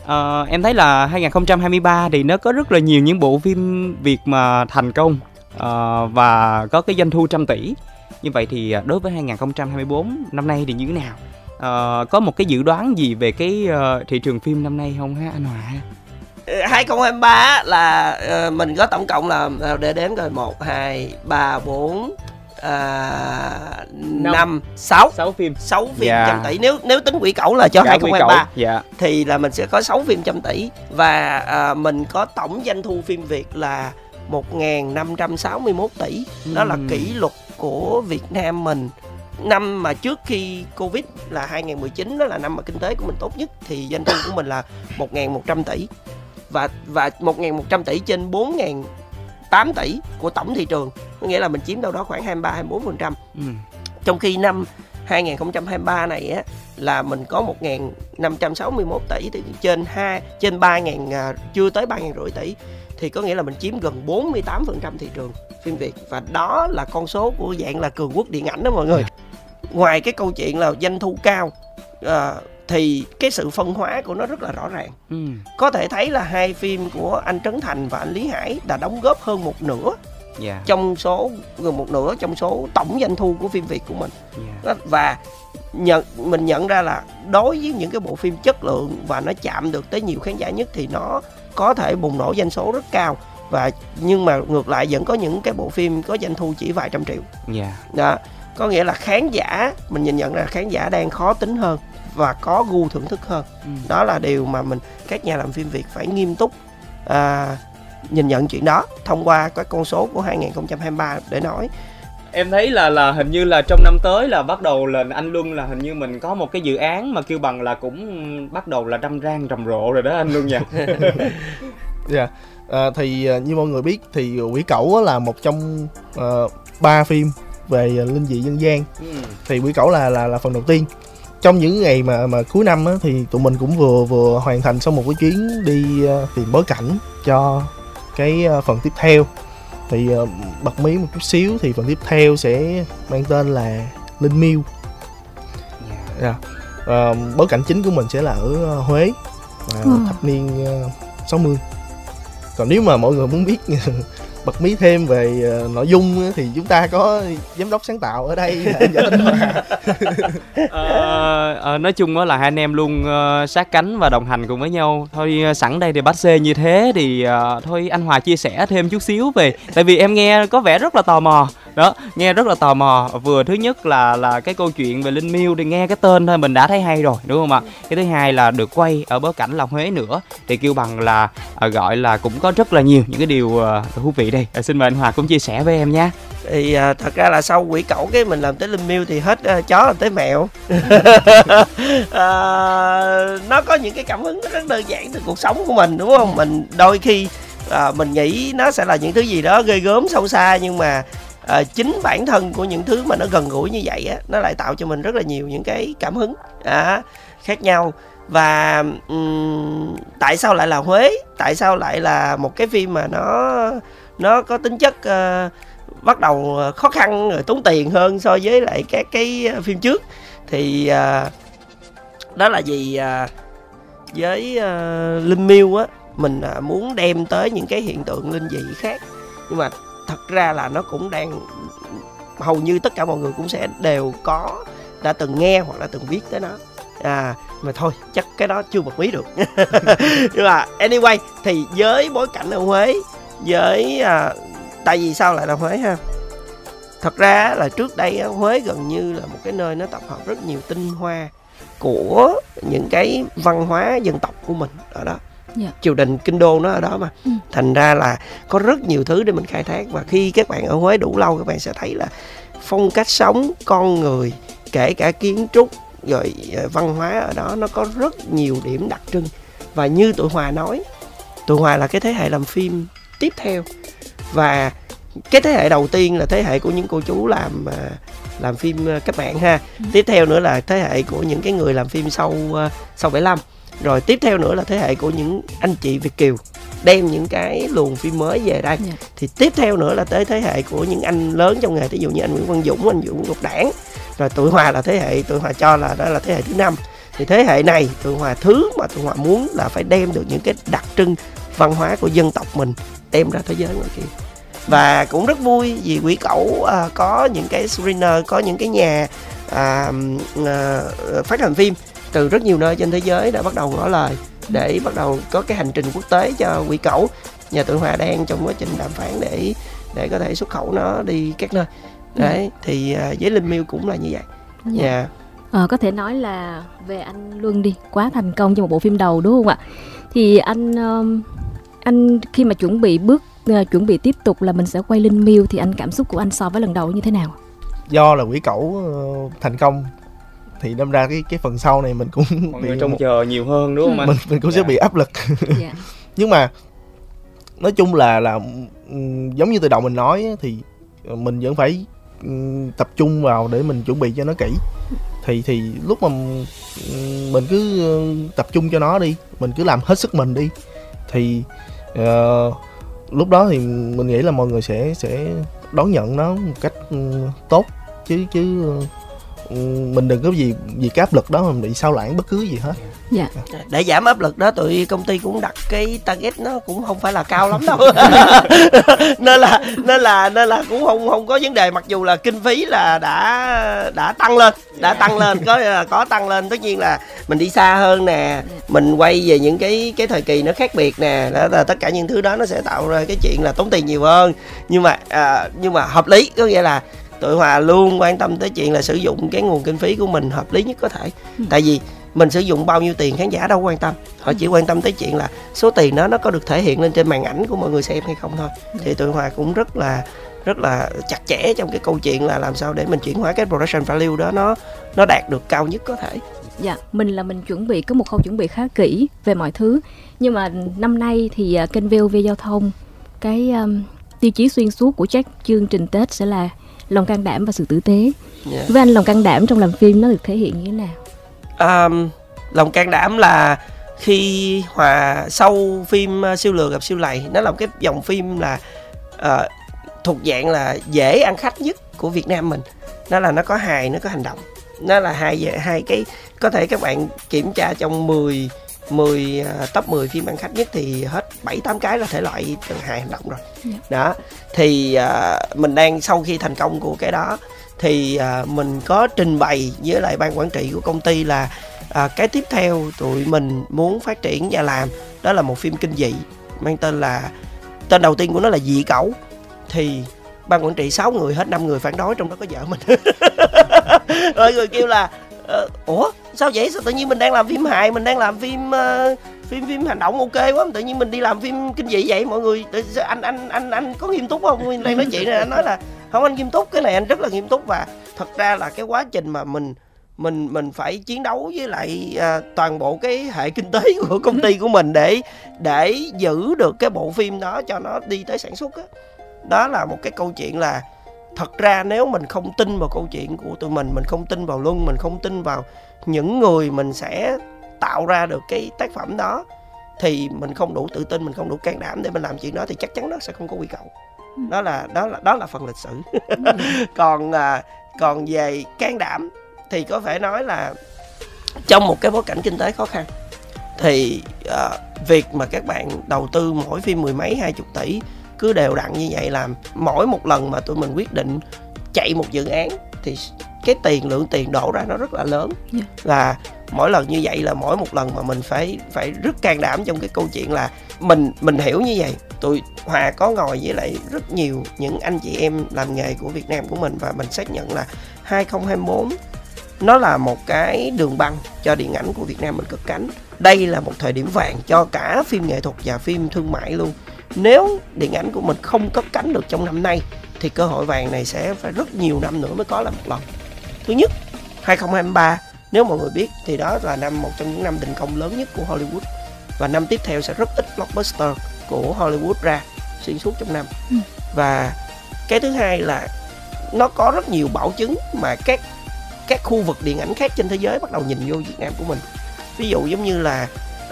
Ờ, em thấy là 2023 thì nó có rất là nhiều những bộ phim Việt mà thành công ờ, và có cái doanh thu trăm tỷ. Như vậy thì ờ, đối với 2024 năm nay thì như thế nào? Ờ, có một cái dự đoán gì về cái uh, thị trường phim năm nay không ha anh Hòa? Ờ, 2023 là uh, mình có tổng cộng là để đếm rồi 1 2 3 4 à, 5 6 6 phim. 6 phim Dạ. trăm tỷ nếu nếu tính quỹ cẩu là cho quy 2023 cẩu. Dạ. thì là mình sẽ có 6 phim trăm tỷ và à, mình có tổng doanh thu phim Việt là 1.561 tỷ đó là kỷ lục của Việt Nam mình năm mà trước khi Covid là 2019 đó là năm mà kinh tế của mình tốt nhất thì doanh thu của mình là 1.100 tỷ và và 1.100 tỷ trên 4.008 tỷ của tổng thị trường có nghĩa là mình chiếm đâu đó khoảng 23 24 phần trăm Ừ. trong khi năm 2023 này á là mình có 1.561 tỷ thì trên hai trên 3.000 à, chưa tới 3.000 rưỡi tỷ thì có nghĩa là mình chiếm gần 48% thị trường phim Việt và đó là con số của dạng là cường quốc điện ảnh đó mọi người. Ngoài cái câu chuyện là doanh thu cao à, thì cái sự phân hóa của nó rất là rõ ràng. Ừ. Có thể thấy là hai phim của anh Trấn Thành và anh Lý Hải đã đóng góp hơn một nửa Dạ. trong số gần một nửa trong số tổng doanh thu của phim Việt của mình Dạ. đó, và nhận mình nhận ra là đối với những cái bộ phim chất lượng và nó chạm được tới nhiều khán giả nhất thì nó có thể bùng nổ doanh số rất cao và nhưng mà ngược lại vẫn có những cái bộ phim có doanh thu chỉ vài trăm triệu Dạ. đó có nghĩa là khán giả mình nhìn nhận ra khán giả đang khó tính hơn và có gu thưởng thức hơn Ừ. đó là điều mà mình các nhà làm phim Việt phải nghiêm túc à, nhìn nhận chuyện đó thông qua các con số của 2023 để nói Em thấy là là hình như là trong năm tới là bắt đầu là anh Luân là hình như mình có một cái dự án mà kêu bằng là cũng bắt đầu là đâm rang rầm rộ rồi đó anh Luân nha. Dạ. À, thì à, như mọi người biết thì Quỷ Cẩu á là một trong ờ, ba phim về à, linh dị dân gian Ừ. thì Quỷ Cẩu là là là phần đầu tiên. Trong những ngày mà mà cuối năm á, thì tụi mình cũng vừa vừa hoàn thành xong một cái chuyến đi à, tìm bối cảnh cho cái à, phần tiếp theo thì uh, bật mí một chút xíu thì phần tiếp theo sẽ mang tên là linh miêu yeah. uh, bối cảnh chính của mình sẽ là ở huế Ừ. thập niên uh, 60 còn nếu mà mọi người muốn biết bật mí thêm về ờ, nội dung thì chúng ta có giám đốc sáng tạo ở đây. Là Hòa Ờ, ờ, nói chung là hai anh em luôn ờ, sát cánh và đồng hành cùng với nhau. Thôi ờ, sẵn đây thì bắt xe như thế thì ờ, thôi anh Hòa chia sẻ thêm chút xíu về. Tại vì em nghe có vẻ rất là tò mò đó nghe rất là tò mò. Vừa thứ nhất là là cái câu chuyện về linh miêu thì nghe cái tên thôi mình đã thấy hay rồi đúng không ạ? Cái thứ hai là được quay ở bối cảnh là huế nữa thì kêu bằng là à, gọi là cũng có rất là nhiều những cái điều ờ, thú vị đây. À, xin mời anh Hòa cũng chia sẻ với em nha thì à, thật ra là sau quỷ cẩu cái mình làm tới linh miêu thì hết à, chó làm tới mèo. À, nó có những cái cảm hứng rất đơn giản từ cuộc sống của mình đúng không? Mình đôi khi à, mình nghĩ nó sẽ là những thứ gì đó ghê gớm sâu xa nhưng mà à, chính bản thân của những thứ mà nó gần gũi như vậy á nó lại tạo cho mình rất là nhiều những cái cảm hứng à, khác nhau. Và um, tại sao lại là Huế? Tại sao lại là một cái phim mà nó nó có tính chất uh, bắt đầu khó khăn rồi tốn tiền hơn so với lại các cái ờ, phim trước? Thì uh, đó là gì uh, với uh, linh miêu á mình uh, muốn đem tới những cái hiện tượng linh dị khác. Nhưng mà thật ra là nó cũng đang hầu như tất cả mọi người cũng sẽ đều có đã từng nghe hoặc là từng biết tới nó. À mà thôi chắc cái đó chưa bật mí được. Nhưng mà anyway thì với bối cảnh ở huế với à, tại vì sao lại là huế ha? Thật ra là trước đây á, huế gần như là một cái nơi nó tập hợp rất nhiều tinh hoa của những cái văn hóa dân tộc của mình ở đó. Dạ. triều đình kinh đô nó ở đó mà. Ừ. thành ra là có rất nhiều thứ để mình khai thác và khi các bạn ở huế đủ lâu các bạn sẽ thấy là phong cách sống con người kể cả kiến trúc rồi ờ, văn hóa ở đó nó có rất nhiều điểm đặc trưng. Và như tụi hòa nói tụi hòa là cái thế hệ làm phim tiếp theo. Và cái thế hệ đầu tiên là thế hệ của những cô chú làm à, làm phim à, các bạn ha. Tiếp theo nữa là thế hệ của những cái người làm phim sau sau 75 rồi tiếp theo nữa là thế hệ của những anh chị Việt kiều đem những cái luồng phim mới về đây. Dạ. thì tiếp theo nữa là tới thế hệ của những anh lớn trong nghề ví dụ như anh Nguyễn Văn Dũng anh Dũng Ngọc Đảng. Rồi tụi Hòa là thế hệ tụi Hòa cho là đó là thế hệ thứ năm. Thì thế hệ này tụi Hòa thứ mà tụi Hòa muốn là phải đem được những cái đặc trưng văn hóa của dân tộc mình đem ra thế giới ngoài kia. Và cũng rất vui vì quỷ cẩu à, có những cái screener có những cái nhà à, à, phát hành phim từ rất nhiều nơi trên thế giới đã bắt đầu ngỏ lời để bắt đầu có cái hành trình quốc tế cho quỷ cẩu nhà tự hòa đang trong quá trình đàm phán để để có thể xuất khẩu nó đi các nơi đấy thì à, với linh miêu cũng là như vậy Dạ. dạ Ờ, có thể nói là về anh Luân đi quá thành công cho một bộ phim đầu đúng không ạ? Thì anh um, anh khi mà chuẩn bị bước ờ, chuẩn bị tiếp tục là mình sẽ quay Linh Miêu thì anh cảm xúc của anh so với lần đầu như thế nào? do là quỷ cẩu ờ, thành công thì đâm ra cái cái phần sau này mình cũng mọi bị người trông một- chờ nhiều hơn đúng không anh mình mình cũng sẽ Dạ. bị áp lực dạ. nhưng mà nói chung là là giống như từ đầu mình nói á, thì mình vẫn phải tập trung vào để mình chuẩn bị cho nó kỹ thì thì lúc mà mình cứ ờ, tập trung cho nó đi mình cứ làm hết sức mình đi thì ờ, lúc đó thì mình nghĩ là mọi người sẽ sẽ đón nhận nó một cách tốt chứ chứ mình đừng có gì vì cái áp lực đó mà mình bị sao lãng bất cứ gì hết. Để giảm áp lực đó tụi công ty cũng đặt cái target nó cũng không phải là cao lắm đâu. Nên là nên là nên là cũng không không có vấn đề mặc dù là kinh phí là đã đã tăng lên đã tăng lên có có tăng lên. Tất nhiên là mình đi xa hơn nè mình quay về những cái cái thời kỳ nó khác biệt nè đó là tất cả những thứ đó nó sẽ tạo ra cái chuyện là tốn tiền nhiều hơn. Nhưng mà à, nhưng mà hợp lý có nghĩa là tụi hòa luôn quan tâm tới chuyện là sử dụng cái nguồn kinh phí của mình hợp lý nhất có thể. Tại vì mình sử dụng bao nhiêu tiền khán giả đâu quan tâm. Họ chỉ quan tâm tới chuyện là số tiền đó nó có được thể hiện lên trên màn ảnh của mọi người xem hay không thôi. Thì tụi hòa cũng rất là rất là chặt chẽ trong cái câu chuyện là làm sao để mình chuyển hóa cái production value đó nó nó đạt được cao nhất có thể. Dạ, mình là mình chuẩn bị có một khâu chuẩn bị khá kỹ về mọi thứ. Nhưng mà năm nay thì à, kênh VOV giao thông cái um, tiêu chí xuyên suốt của các chương trình Tết sẽ là lòng can đảm và sự tử tế. yeah. Với anh lòng can đảm trong làm phim nó được thể hiện như thế nào? um, lòng can đảm là khi hòa sau phim uh, siêu lừa gặp siêu lầy nó là một cái dòng phim là uh, thuộc dạng là dễ ăn khách nhất của Việt Nam mình nó là nó có hài nó có hành động nó là hai hai cái có thể các bạn kiểm tra trong 10 10 uh, top 10 phim ăn khách nhất thì hết 7 8 cái là thể loại từ hài hành động rồi. Dạ. Đó. Thì uh, mình đang sau khi thành công của cái đó thì uh, mình có trình bày với lại ban quản trị của công ty là uh, cái tiếp theo tụi mình muốn phát triển và làm đó là một phim kinh dị mang tên là tên đầu tiên của nó là dị cẩu thì ban quản trị 6 người hết 5 người phản đối trong đó có vợ mình rồi người kêu là ờ, ủa sao vậy? Sao tự nhiên mình đang làm phim hài mình đang làm phim uh, phim phim hành động ok quá tự nhiên mình đi làm phim kinh dị vậy? Mọi người tự, anh anh anh anh có nghiêm túc không? Mình đang nói chuyện này anh nói là không anh nghiêm túc cái này anh rất là nghiêm túc. Và thật ra là cái quá trình mà mình mình mình phải chiến đấu với lại à, toàn bộ cái hệ kinh tế của công ty của mình để để giữ được cái bộ phim đó cho nó đi tới sản xuất đó, đó là một cái câu chuyện là thật ra nếu mình không tin vào câu chuyện của tụi mình mình không tin vào luân mình không tin vào những người mình sẽ tạo ra được cái tác phẩm đó thì mình không đủ tự tin mình không đủ can đảm để mình làm chuyện đó thì chắc chắn nó sẽ không có quy cầu đó là đó là đó là phần lịch sử. Còn à, còn về can đảm thì có thể nói là trong một cái bối cảnh kinh tế khó khăn thì uh, việc mà các bạn đầu tư mỗi phim mười mấy hai chục tỷ cứ đều đặn như vậy làm mỗi một lần mà tụi mình quyết định chạy một dự án thì cái tiền lượng tiền đổ ra nó rất là lớn Yeah. và mỗi lần như vậy là mỗi một lần mà mình phải phải rất can đảm trong cái câu chuyện là mình mình hiểu như vậy tụi hòa có ngồi với lại rất nhiều những anh chị em làm nghề của việt nam của mình và mình xác nhận là 2024 nó là một cái đường băng cho điện ảnh của Việt Nam mình cất cánh. Đây là một thời điểm vàng cho cả phim nghệ thuật và phim thương mại luôn. Nếu điện ảnh của mình không cất cánh được trong năm nay thì cơ hội vàng này sẽ phải rất nhiều năm nữa mới có lại một lần. Thứ nhất, 2023 nếu mọi người biết thì đó là năm một trong những năm đình công lớn nhất của Hollywood và năm tiếp theo sẽ rất ít blockbuster của Hollywood ra xuyên suốt trong năm. Ừ. Và cái thứ hai là nó có rất nhiều bảo chứng mà các các khu vực điện ảnh khác trên thế giới bắt đầu nhìn vô Việt Nam của mình ví dụ giống như là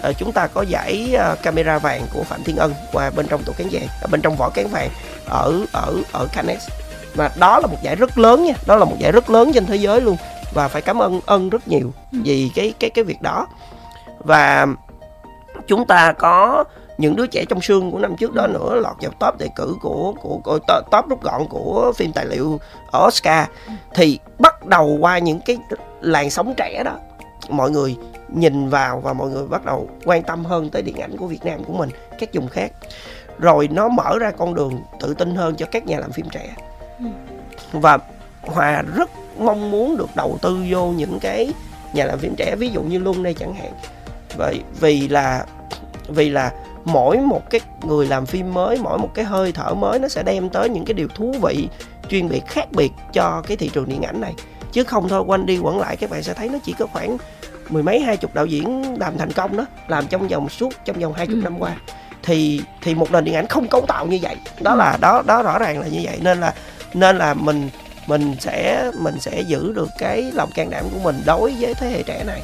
uh, chúng ta có giải uh, camera vàng của Phạm Thiên Ân qua bên trong tổ cán vàng ở bên trong vỏ cán vàng ở ở ở Cannes và đó là một giải rất lớn nha đó là một giải rất lớn trên thế giới luôn. Và phải cảm ơn ân rất nhiều vì cái cái cái việc đó. Và chúng ta có những đứa trẻ trong xương của năm trước đó nữa lọt vào top đề cử của của, của top rút gọn của phim tài liệu ở Oscar. Thì bắt đầu qua những cái làn sóng trẻ đó mọi người nhìn vào và mọi người bắt đầu quan tâm hơn tới điện ảnh của Việt Nam của mình các vùng khác. Rồi nó mở ra con đường tự tin hơn cho các nhà làm phim trẻ. Và Hòa rất mong muốn được đầu tư vô những cái nhà làm phim trẻ ví dụ như Luân đây chẳng hạn. Vậy vì là vì là mỗi một cái người làm phim mới mỗi một cái hơi thở mới nó sẽ đem tới những cái điều thú vị chuyên biệt khác biệt cho cái thị trường điện ảnh này chứ không thôi quanh đi quẩn lại các bạn sẽ thấy nó chỉ có khoảng mười mấy hai chục đạo diễn làm thành công đó làm trong vòng suốt trong vòng hai chục Ừ. năm qua. Thì thì một nền điện ảnh không cấu tạo như vậy. Đó là đó đó rõ ràng là như vậy. Nên là nên là mình mình sẽ mình sẽ giữ được cái lòng can đảm của mình đối với thế hệ trẻ này.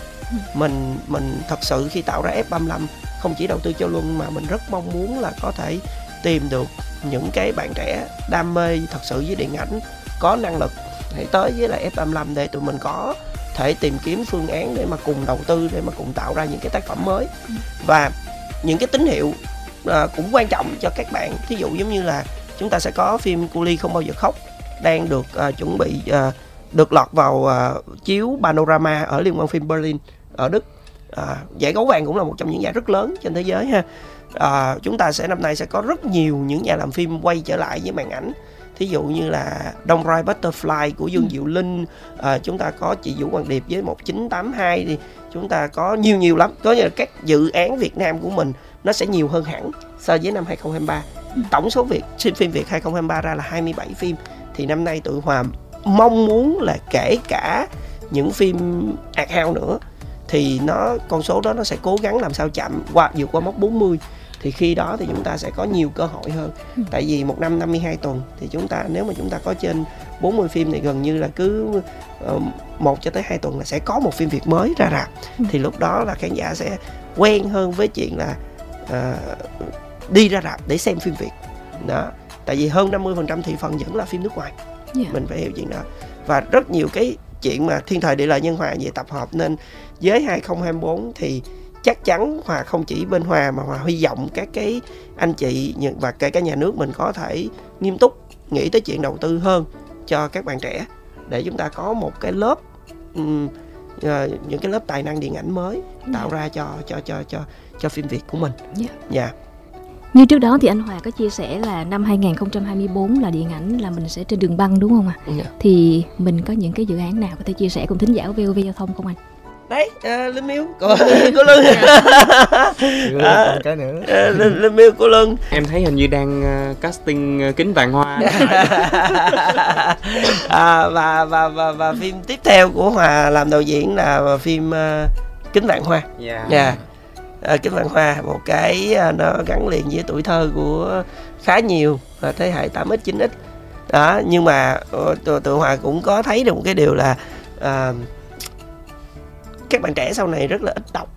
Mình mình thật sự khi tạo ra F35 không chỉ đầu tư cho Luân mà mình rất mong muốn là có thể tìm được những cái bạn trẻ đam mê thật sự với điện ảnh có năng lực hãy tới với lại F35 để tụi mình có thể tìm kiếm phương án để mà cùng đầu tư để mà cùng tạo ra những cái tác phẩm mới. Và những cái tín hiệu à, cũng quan trọng cho các bạn. Thí dụ giống như là chúng ta sẽ có phim Cu không bao giờ khóc đang được à, chuẩn bị à, được lọt vào à, chiếu panorama ở liên hoan phim Berlin ở Đức. À, giải gấu vàng cũng là một trong những giải rất lớn trên thế giới ha. À, chúng ta sẽ năm nay sẽ có rất nhiều những nhà làm phim quay trở lại với màn ảnh thí dụ như là Đông Rai Butterfly của Dương Diệu Linh à, chúng ta có chị Vũ Hoàng Điệp với 1982 thì chúng ta có nhiều nhiều lắm. Có như là các dự án Việt Nam của mình nó sẽ nhiều hơn hẳn so với năm 2023 tổng số việc phim phim Việt 2023 ra là 27 phim. Thì năm nay tụi Hòa mong muốn là kể cả những phim art house nữa thì nó con số đó nó sẽ cố gắng làm sao chạm qua vượt qua mốc 40 thì khi đó thì chúng ta sẽ có nhiều cơ hội hơn. Tại vì một năm 52 tuần thì chúng ta nếu mà chúng ta có trên 40 phim thì gần như là cứ uh, một cho tới hai tuần là sẽ có một phim Việt mới ra rạp. Thì lúc đó là khán giả sẽ quen hơn với chuyện là ờ, đi ra rạp để xem phim Việt. Đó. Tại vì hơn 50% thị phần vẫn là phim nước ngoài. Dạ. mình phải hiểu chuyện đó. Và rất nhiều cái chuyện mà thiên thời địa lợi nhân hòa về tập hợp nên với 2024 thì chắc chắn hòa không chỉ bên hòa mà hòa hy vọng các cái anh chị và kể cả nhà nước mình có thể nghiêm túc nghĩ tới chuyện đầu tư hơn cho các bạn trẻ để chúng ta có một cái lớp ờ, những cái lớp tài năng điện ảnh mới tạo ra cho cho cho cho cho phim Việt của mình. Dạ. Dạ. Như trước đó thì anh Hòa có chia sẻ là năm 2024 là điện ảnh là mình sẽ trên đường băng đúng không ạ? Dạ. Thì mình có những cái dự án nào có thể chia sẻ cùng thính giả của VOV giao thông không anh? Đấy, à, Linh Miêu, cô, cô Lương. À. cái nữa À, Linh, Linh Miêu, cô Lương. Em thấy hình như đang ờ, casting ờ, kính vàng hoa. à, và, và và và phim tiếp theo của Hòa làm đạo diễn là phim uh, Kính Vạn Hoa. Dạ. Dạ. À, Kính Vạn Hoa một cái à, nó gắn liền với tuổi thơ của khá nhiều à, thế hệ 8x 9x. Đó, nhưng mà tụi, tụi Hòa cũng có thấy được một cái điều là à, các bạn trẻ sau này rất là ít đọc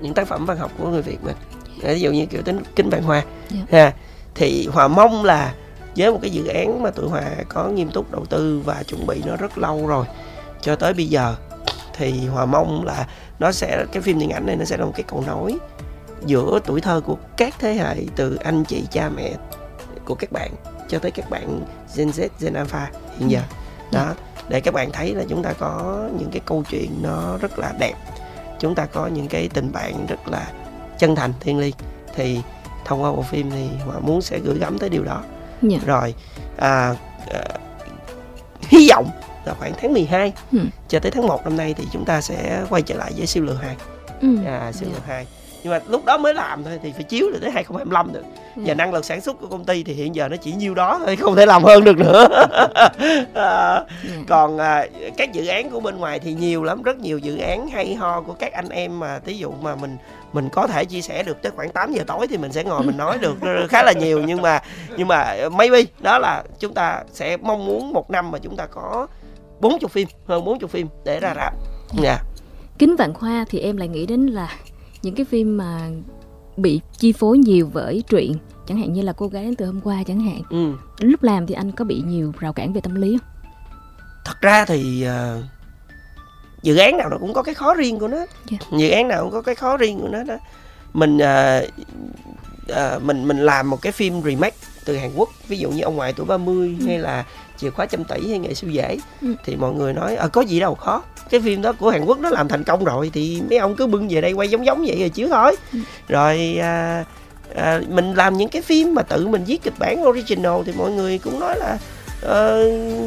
những tác phẩm văn học của người Việt mình. Ví dụ như kiểu tính Kính Vạn Hoa. Dạ. Ha. Thì Hòa mong là với một cái dự án mà tụi Hòa có nghiêm túc đầu tư và chuẩn bị nó rất lâu rồi cho tới bây giờ thì Hòa mong là nó sẽ cái phim điện ảnh này nó sẽ là một cái cầu nối giữa tuổi thơ của các thế hệ từ anh chị cha mẹ của các bạn cho tới các bạn Gen Z, Gen Alpha hiện giờ đó để các bạn thấy là chúng ta có những cái câu chuyện nó rất là đẹp chúng ta có những cái tình bạn rất là chân thành thiêng liêng thì thông qua bộ phim thì Hòa muốn sẽ gửi gắm tới điều đó Dạ. rồi à, à, hy vọng là khoảng tháng 12 Ừ. cho tới tháng 1 năm nay thì chúng ta sẽ quay trở lại với siêu lừa 2 Ừ. à, siêu Dạ. lừa 2 nhưng mà lúc đó mới làm thôi thì phải chiếu được tới 2025 được. Ừ. và năng lực sản xuất của công ty thì hiện giờ nó chỉ nhiêu đó thôi không thể làm hơn được nữa. À, Dạ. còn à, các dự án của bên ngoài thì nhiều lắm rất nhiều dự án hay ho của các anh em mà ví dụ mà mình mình có thể chia sẻ được tới khoảng 8 giờ tối thì mình sẽ ngồi mình nói được khá là nhiều. Nhưng mà nhưng mà maybe đó là chúng ta sẽ mong muốn một năm mà chúng ta có 40 phim hơn 40 phim để ra rạp. Dạ. Kính Vạn Khoa thì em lại nghĩ đến là những cái phim mà bị chi phối nhiều bởi truyện chẳng hạn như là cô gái đến từ hôm qua chẳng hạn ừ. lúc làm thì anh có bị nhiều rào cản về tâm lý không? thật ra thì ờ, dự án nào nó cũng có cái khó riêng của nó Dạ. dự án nào cũng có cái khó riêng của nó đó mình ờ, ờ, mình mình làm một cái phim remake từ Hàn Quốc ví dụ như ông ngoại tuổi 30 hay là chìa khóa trăm tỷ hay nghệ siêu dễ Ừ. thì mọi người nói ờ có gì đâu khó cái phim đó của Hàn Quốc nó làm thành công rồi thì mấy ông cứ bưng về đây quay giống giống vậy rồi chiếu thôi Ừ. rồi à, à, mình làm những cái phim mà tự mình viết kịch bản original thì mọi người cũng nói là ờ,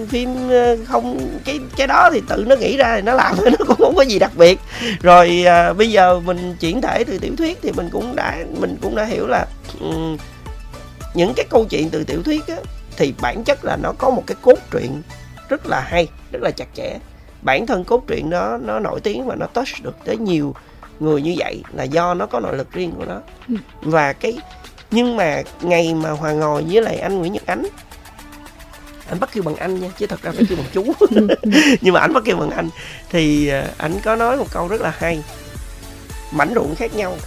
phim ờ, không cái cái đó thì tự nó nghĩ ra thì nó làm nó cũng không có gì đặc biệt rồi à, bây giờ mình chuyển thể từ tiểu thuyết thì mình cũng đã mình cũng đã hiểu là ừm, những cái câu chuyện từ tiểu thuyết á, thì bản chất là nó có một cái cốt truyện rất là hay rất là chặt chẽ. Bản thân cốt truyện đó nó nổi tiếng và nó touch được tới nhiều người như vậy là do nó có nội lực riêng của nó. Ừ. và cái nhưng mà ngày mà hòa ngồi với lại anh Nguyễn Nhật Ánh anh bắt kêu bằng anh nha chứ thật ra phải kêu bằng chú. Nhưng mà anh bắt kêu bằng anh. Thì ờ, anh có nói một câu rất là hay. Mảnh ruộng khác nhau.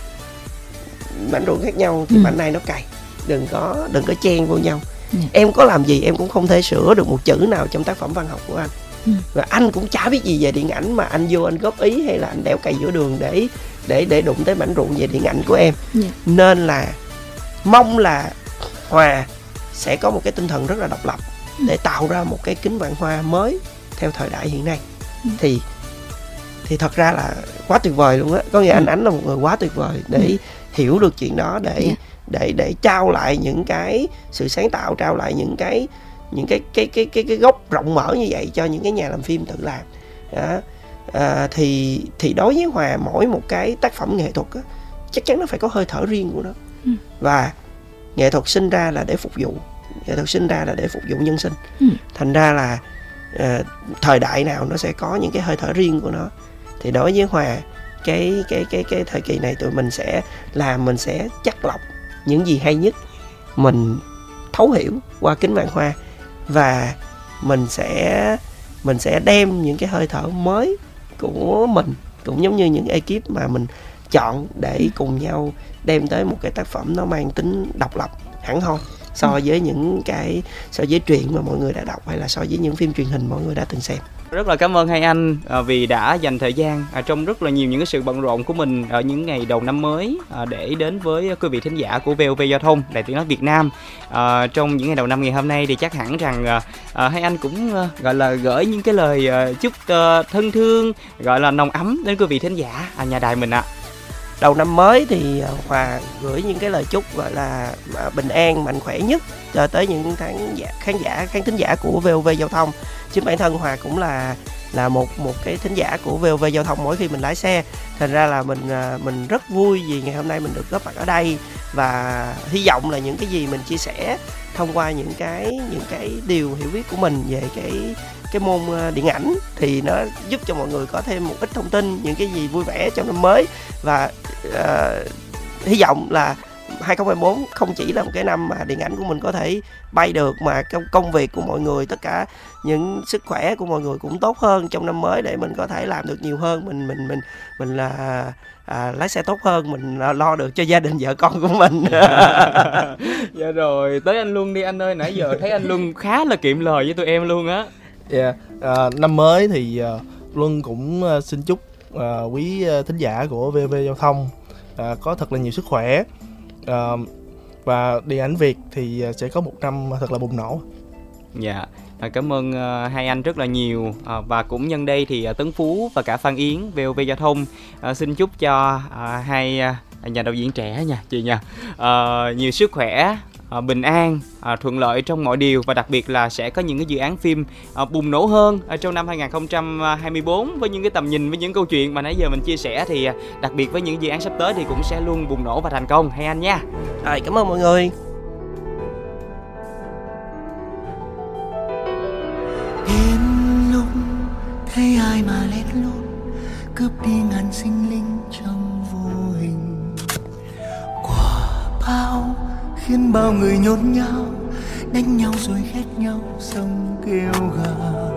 Mảnh ruộng khác nhau thì Ừ. mảnh này nó cày. Đừng có đừng có chen vô nhau Dạ. em có làm gì em cũng không thể sửa được một chữ nào trong tác phẩm văn học của anh Ừ. và anh cũng chả biết gì về điện ảnh mà anh vô anh góp ý hay là anh đẽo cày giữa đường để để để đụng tới mảnh ruộng về điện ảnh của em Dạ. nên là mong là hòa sẽ có một cái tinh thần rất là độc lập Ừ. để tạo ra một cái kính vạn hoa mới theo thời đại hiện nay Ừ. thì thì thật ra là quá tuyệt vời luôn á có nghĩa anh ánh là một người quá tuyệt vời để hiểu được chuyện đó để Dạ. Để để trao lại những cái sự sáng tạo trao lại những cái những cái cái cái cái cái gốc rộng mở như vậy cho những cái nhà làm phim tự làm đó. À, thì thì đối với hòa mỗi một cái tác phẩm nghệ thuật á, chắc chắn nó phải có hơi thở riêng của nó Ừ. và nghệ thuật sinh ra là để phục vụ nghệ thuật sinh ra là để phục vụ nhân sinh Ừ. thành ra là ờ, thời đại nào nó sẽ có những cái hơi thở riêng của nó thì đối với hòa cái cái cái cái thời kỳ này tụi mình sẽ làm mình sẽ chắc lọc những gì hay nhất mình thấu hiểu qua kính vạn hoa. Và mình sẽ mình sẽ đem những cái hơi thở mới của mình cũng giống như những ekip mà mình chọn để cùng nhau đem tới một cái tác phẩm nó mang tính độc lập hẳn hoi so với những cái so với truyện mà mọi người đã đọc hay là so với những phim truyền hình mọi người đã từng xem rất là cảm ơn hai anh à, vì đã dành thời gian à, trong rất là nhiều những cái sự bận rộn của mình ở những ngày đầu năm mới à, để đến với quý vị thính giả của VOV Giao thông, Đài Tiếng nói Việt Nam. Trong những ngày đầu năm ngày hôm nay thì chắc hẳn rằng hai anh cũng gọi là gửi những cái lời chúc thân thương, gọi là nồng ấm đến quý vị thính giả nhà đài mình ạ. À đầu năm mới thì ờ, hòa gửi những cái lời chúc, gọi là ờ, bình an, mạnh khỏe nhất cho tới những khán giả khán giả, khán thính giả của VOV giao thông. Chính bản thân hòa cũng là là một một cái thính giả của VOV giao thông mỗi khi mình lái xe. Thành ra là mình ờ, mình rất vui vì ngày hôm nay mình được góp mặt ở đây và hy vọng là những cái gì mình chia sẻ thông qua những cái những cái điều hiểu biết của mình về cái cái môn ờ, điện ảnh thì nó giúp cho mọi người có thêm một ít thông tin những cái gì vui vẻ trong năm mới. Và uh, hy vọng là 2024 không chỉ là một cái năm mà điện ảnh của mình có thể bay được mà trong công việc của mọi người tất cả những sức khỏe của mọi người cũng tốt hơn trong năm mới để mình có thể làm được nhiều hơn. Mình mình mình mình là à, lái xe tốt hơn mình lo được cho gia đình vợ con của mình. Dạ rồi tới anh luân đi anh ơi. Nãy giờ thấy anh luân khá là kiệm lời với tụi em luôn á yeah. à, năm mới thì uh, luân cũng uh, xin chúc uh, quý uh, thính giả của vv giao thông uh, có thật là nhiều sức khỏe uh, và điện ảnh Việt thì uh, sẽ có một năm thật là bùng nổ. Dạ, à, cảm ơn uh, hai anh rất là nhiều à, và cũng nhân đây thì uh, Tấn Phú và cả Phan Yến VOV Giao thông uh, xin chúc cho uh, hai uh, nhà đạo diễn trẻ nha chị nha uh, nhiều sức khỏe à, bình an à, thuận lợi trong mọi điều và đặc biệt là sẽ có những cái dự án phim à, bùng nổ hơn ở trong năm 2024 với những cái tầm nhìn với những câu chuyện mà nãy giờ mình chia sẻ thì à, đặc biệt với những dự án sắp tới thì cũng sẽ luôn bùng nổ và thành công. Hay anh nha. Rồi cảm ơn mọi người. Đến lúc thấy ai mà lén lút cướp đi ngàn sinh linh trong khiến bao người nhốn nháo, đánh nhau rồi ghét nhau xong kêu gào.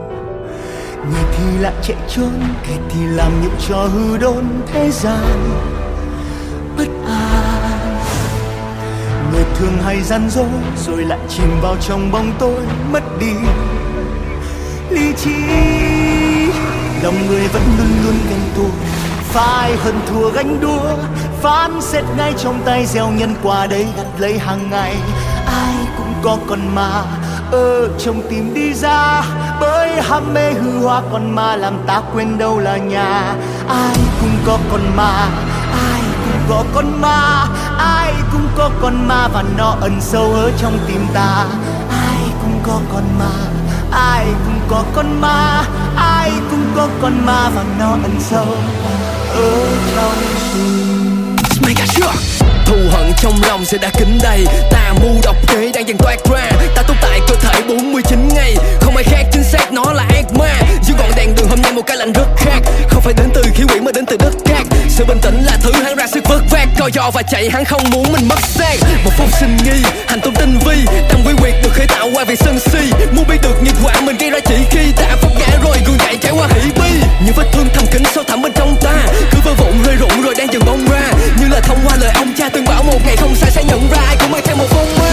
Người thì lại chạy trốn, kẻ thì làm những trò hư đốn thế gian. Bất an. Người thường hay gian dối, rồi lại chìm vào trong bóng tối, mất đi lý trí. Lòng người vẫn luôn luôn ganh tuông phải hơn thua gánh đua phán xét ngay trong tay gieo nhân quả đây gặt lấy hàng ngày. Ai cũng có con ma ở trong tim đi ra, bởi ham mê hư hoa con ma làm ta quên đâu là nhà. Ai cũng có con ma ai cũng có con ma ai cũng có con ma và nó ẩn sâu ở trong tim ta. Ai cũng có con ma ai cũng có con ma ai cũng có con ma và nó ẩn sâu ở trong tim Mega Sure. Thù hận trong lòng sẽ đã kín đầy Tà mưu độc kế đang dần toát ra. Ta tồn tại cơ thể 49 ngày. Không ai khác chính xác nó là ác ma. Dưới ngọn đèn đường hôm nay một cái lạnh rất khác. Không phải đến từ khí quyển mà đến từ đất cát sự bình tĩnh là thứ hắn ra sức vớt vát. Co do và chạy, hắn không muốn mình mất xác một phút sinh nghi, hành tung tinh vi. Tâm quy quyệt được khởi tạo qua việc sân si. Muốn biết được những quả mình gây ra chỉ khi ta vấp ngã rồi, gương chạy trải qua hỉ bi. Những vết thương thầm kín sâu thẳm bên trong ta. Cứ vơ vụn, hơi rụng rồi đang dần bong ra. Như là thông qua lời ông cha từng bảo một ngày không xa sẽ nhận ra. Ai cũng mang theo một phong ma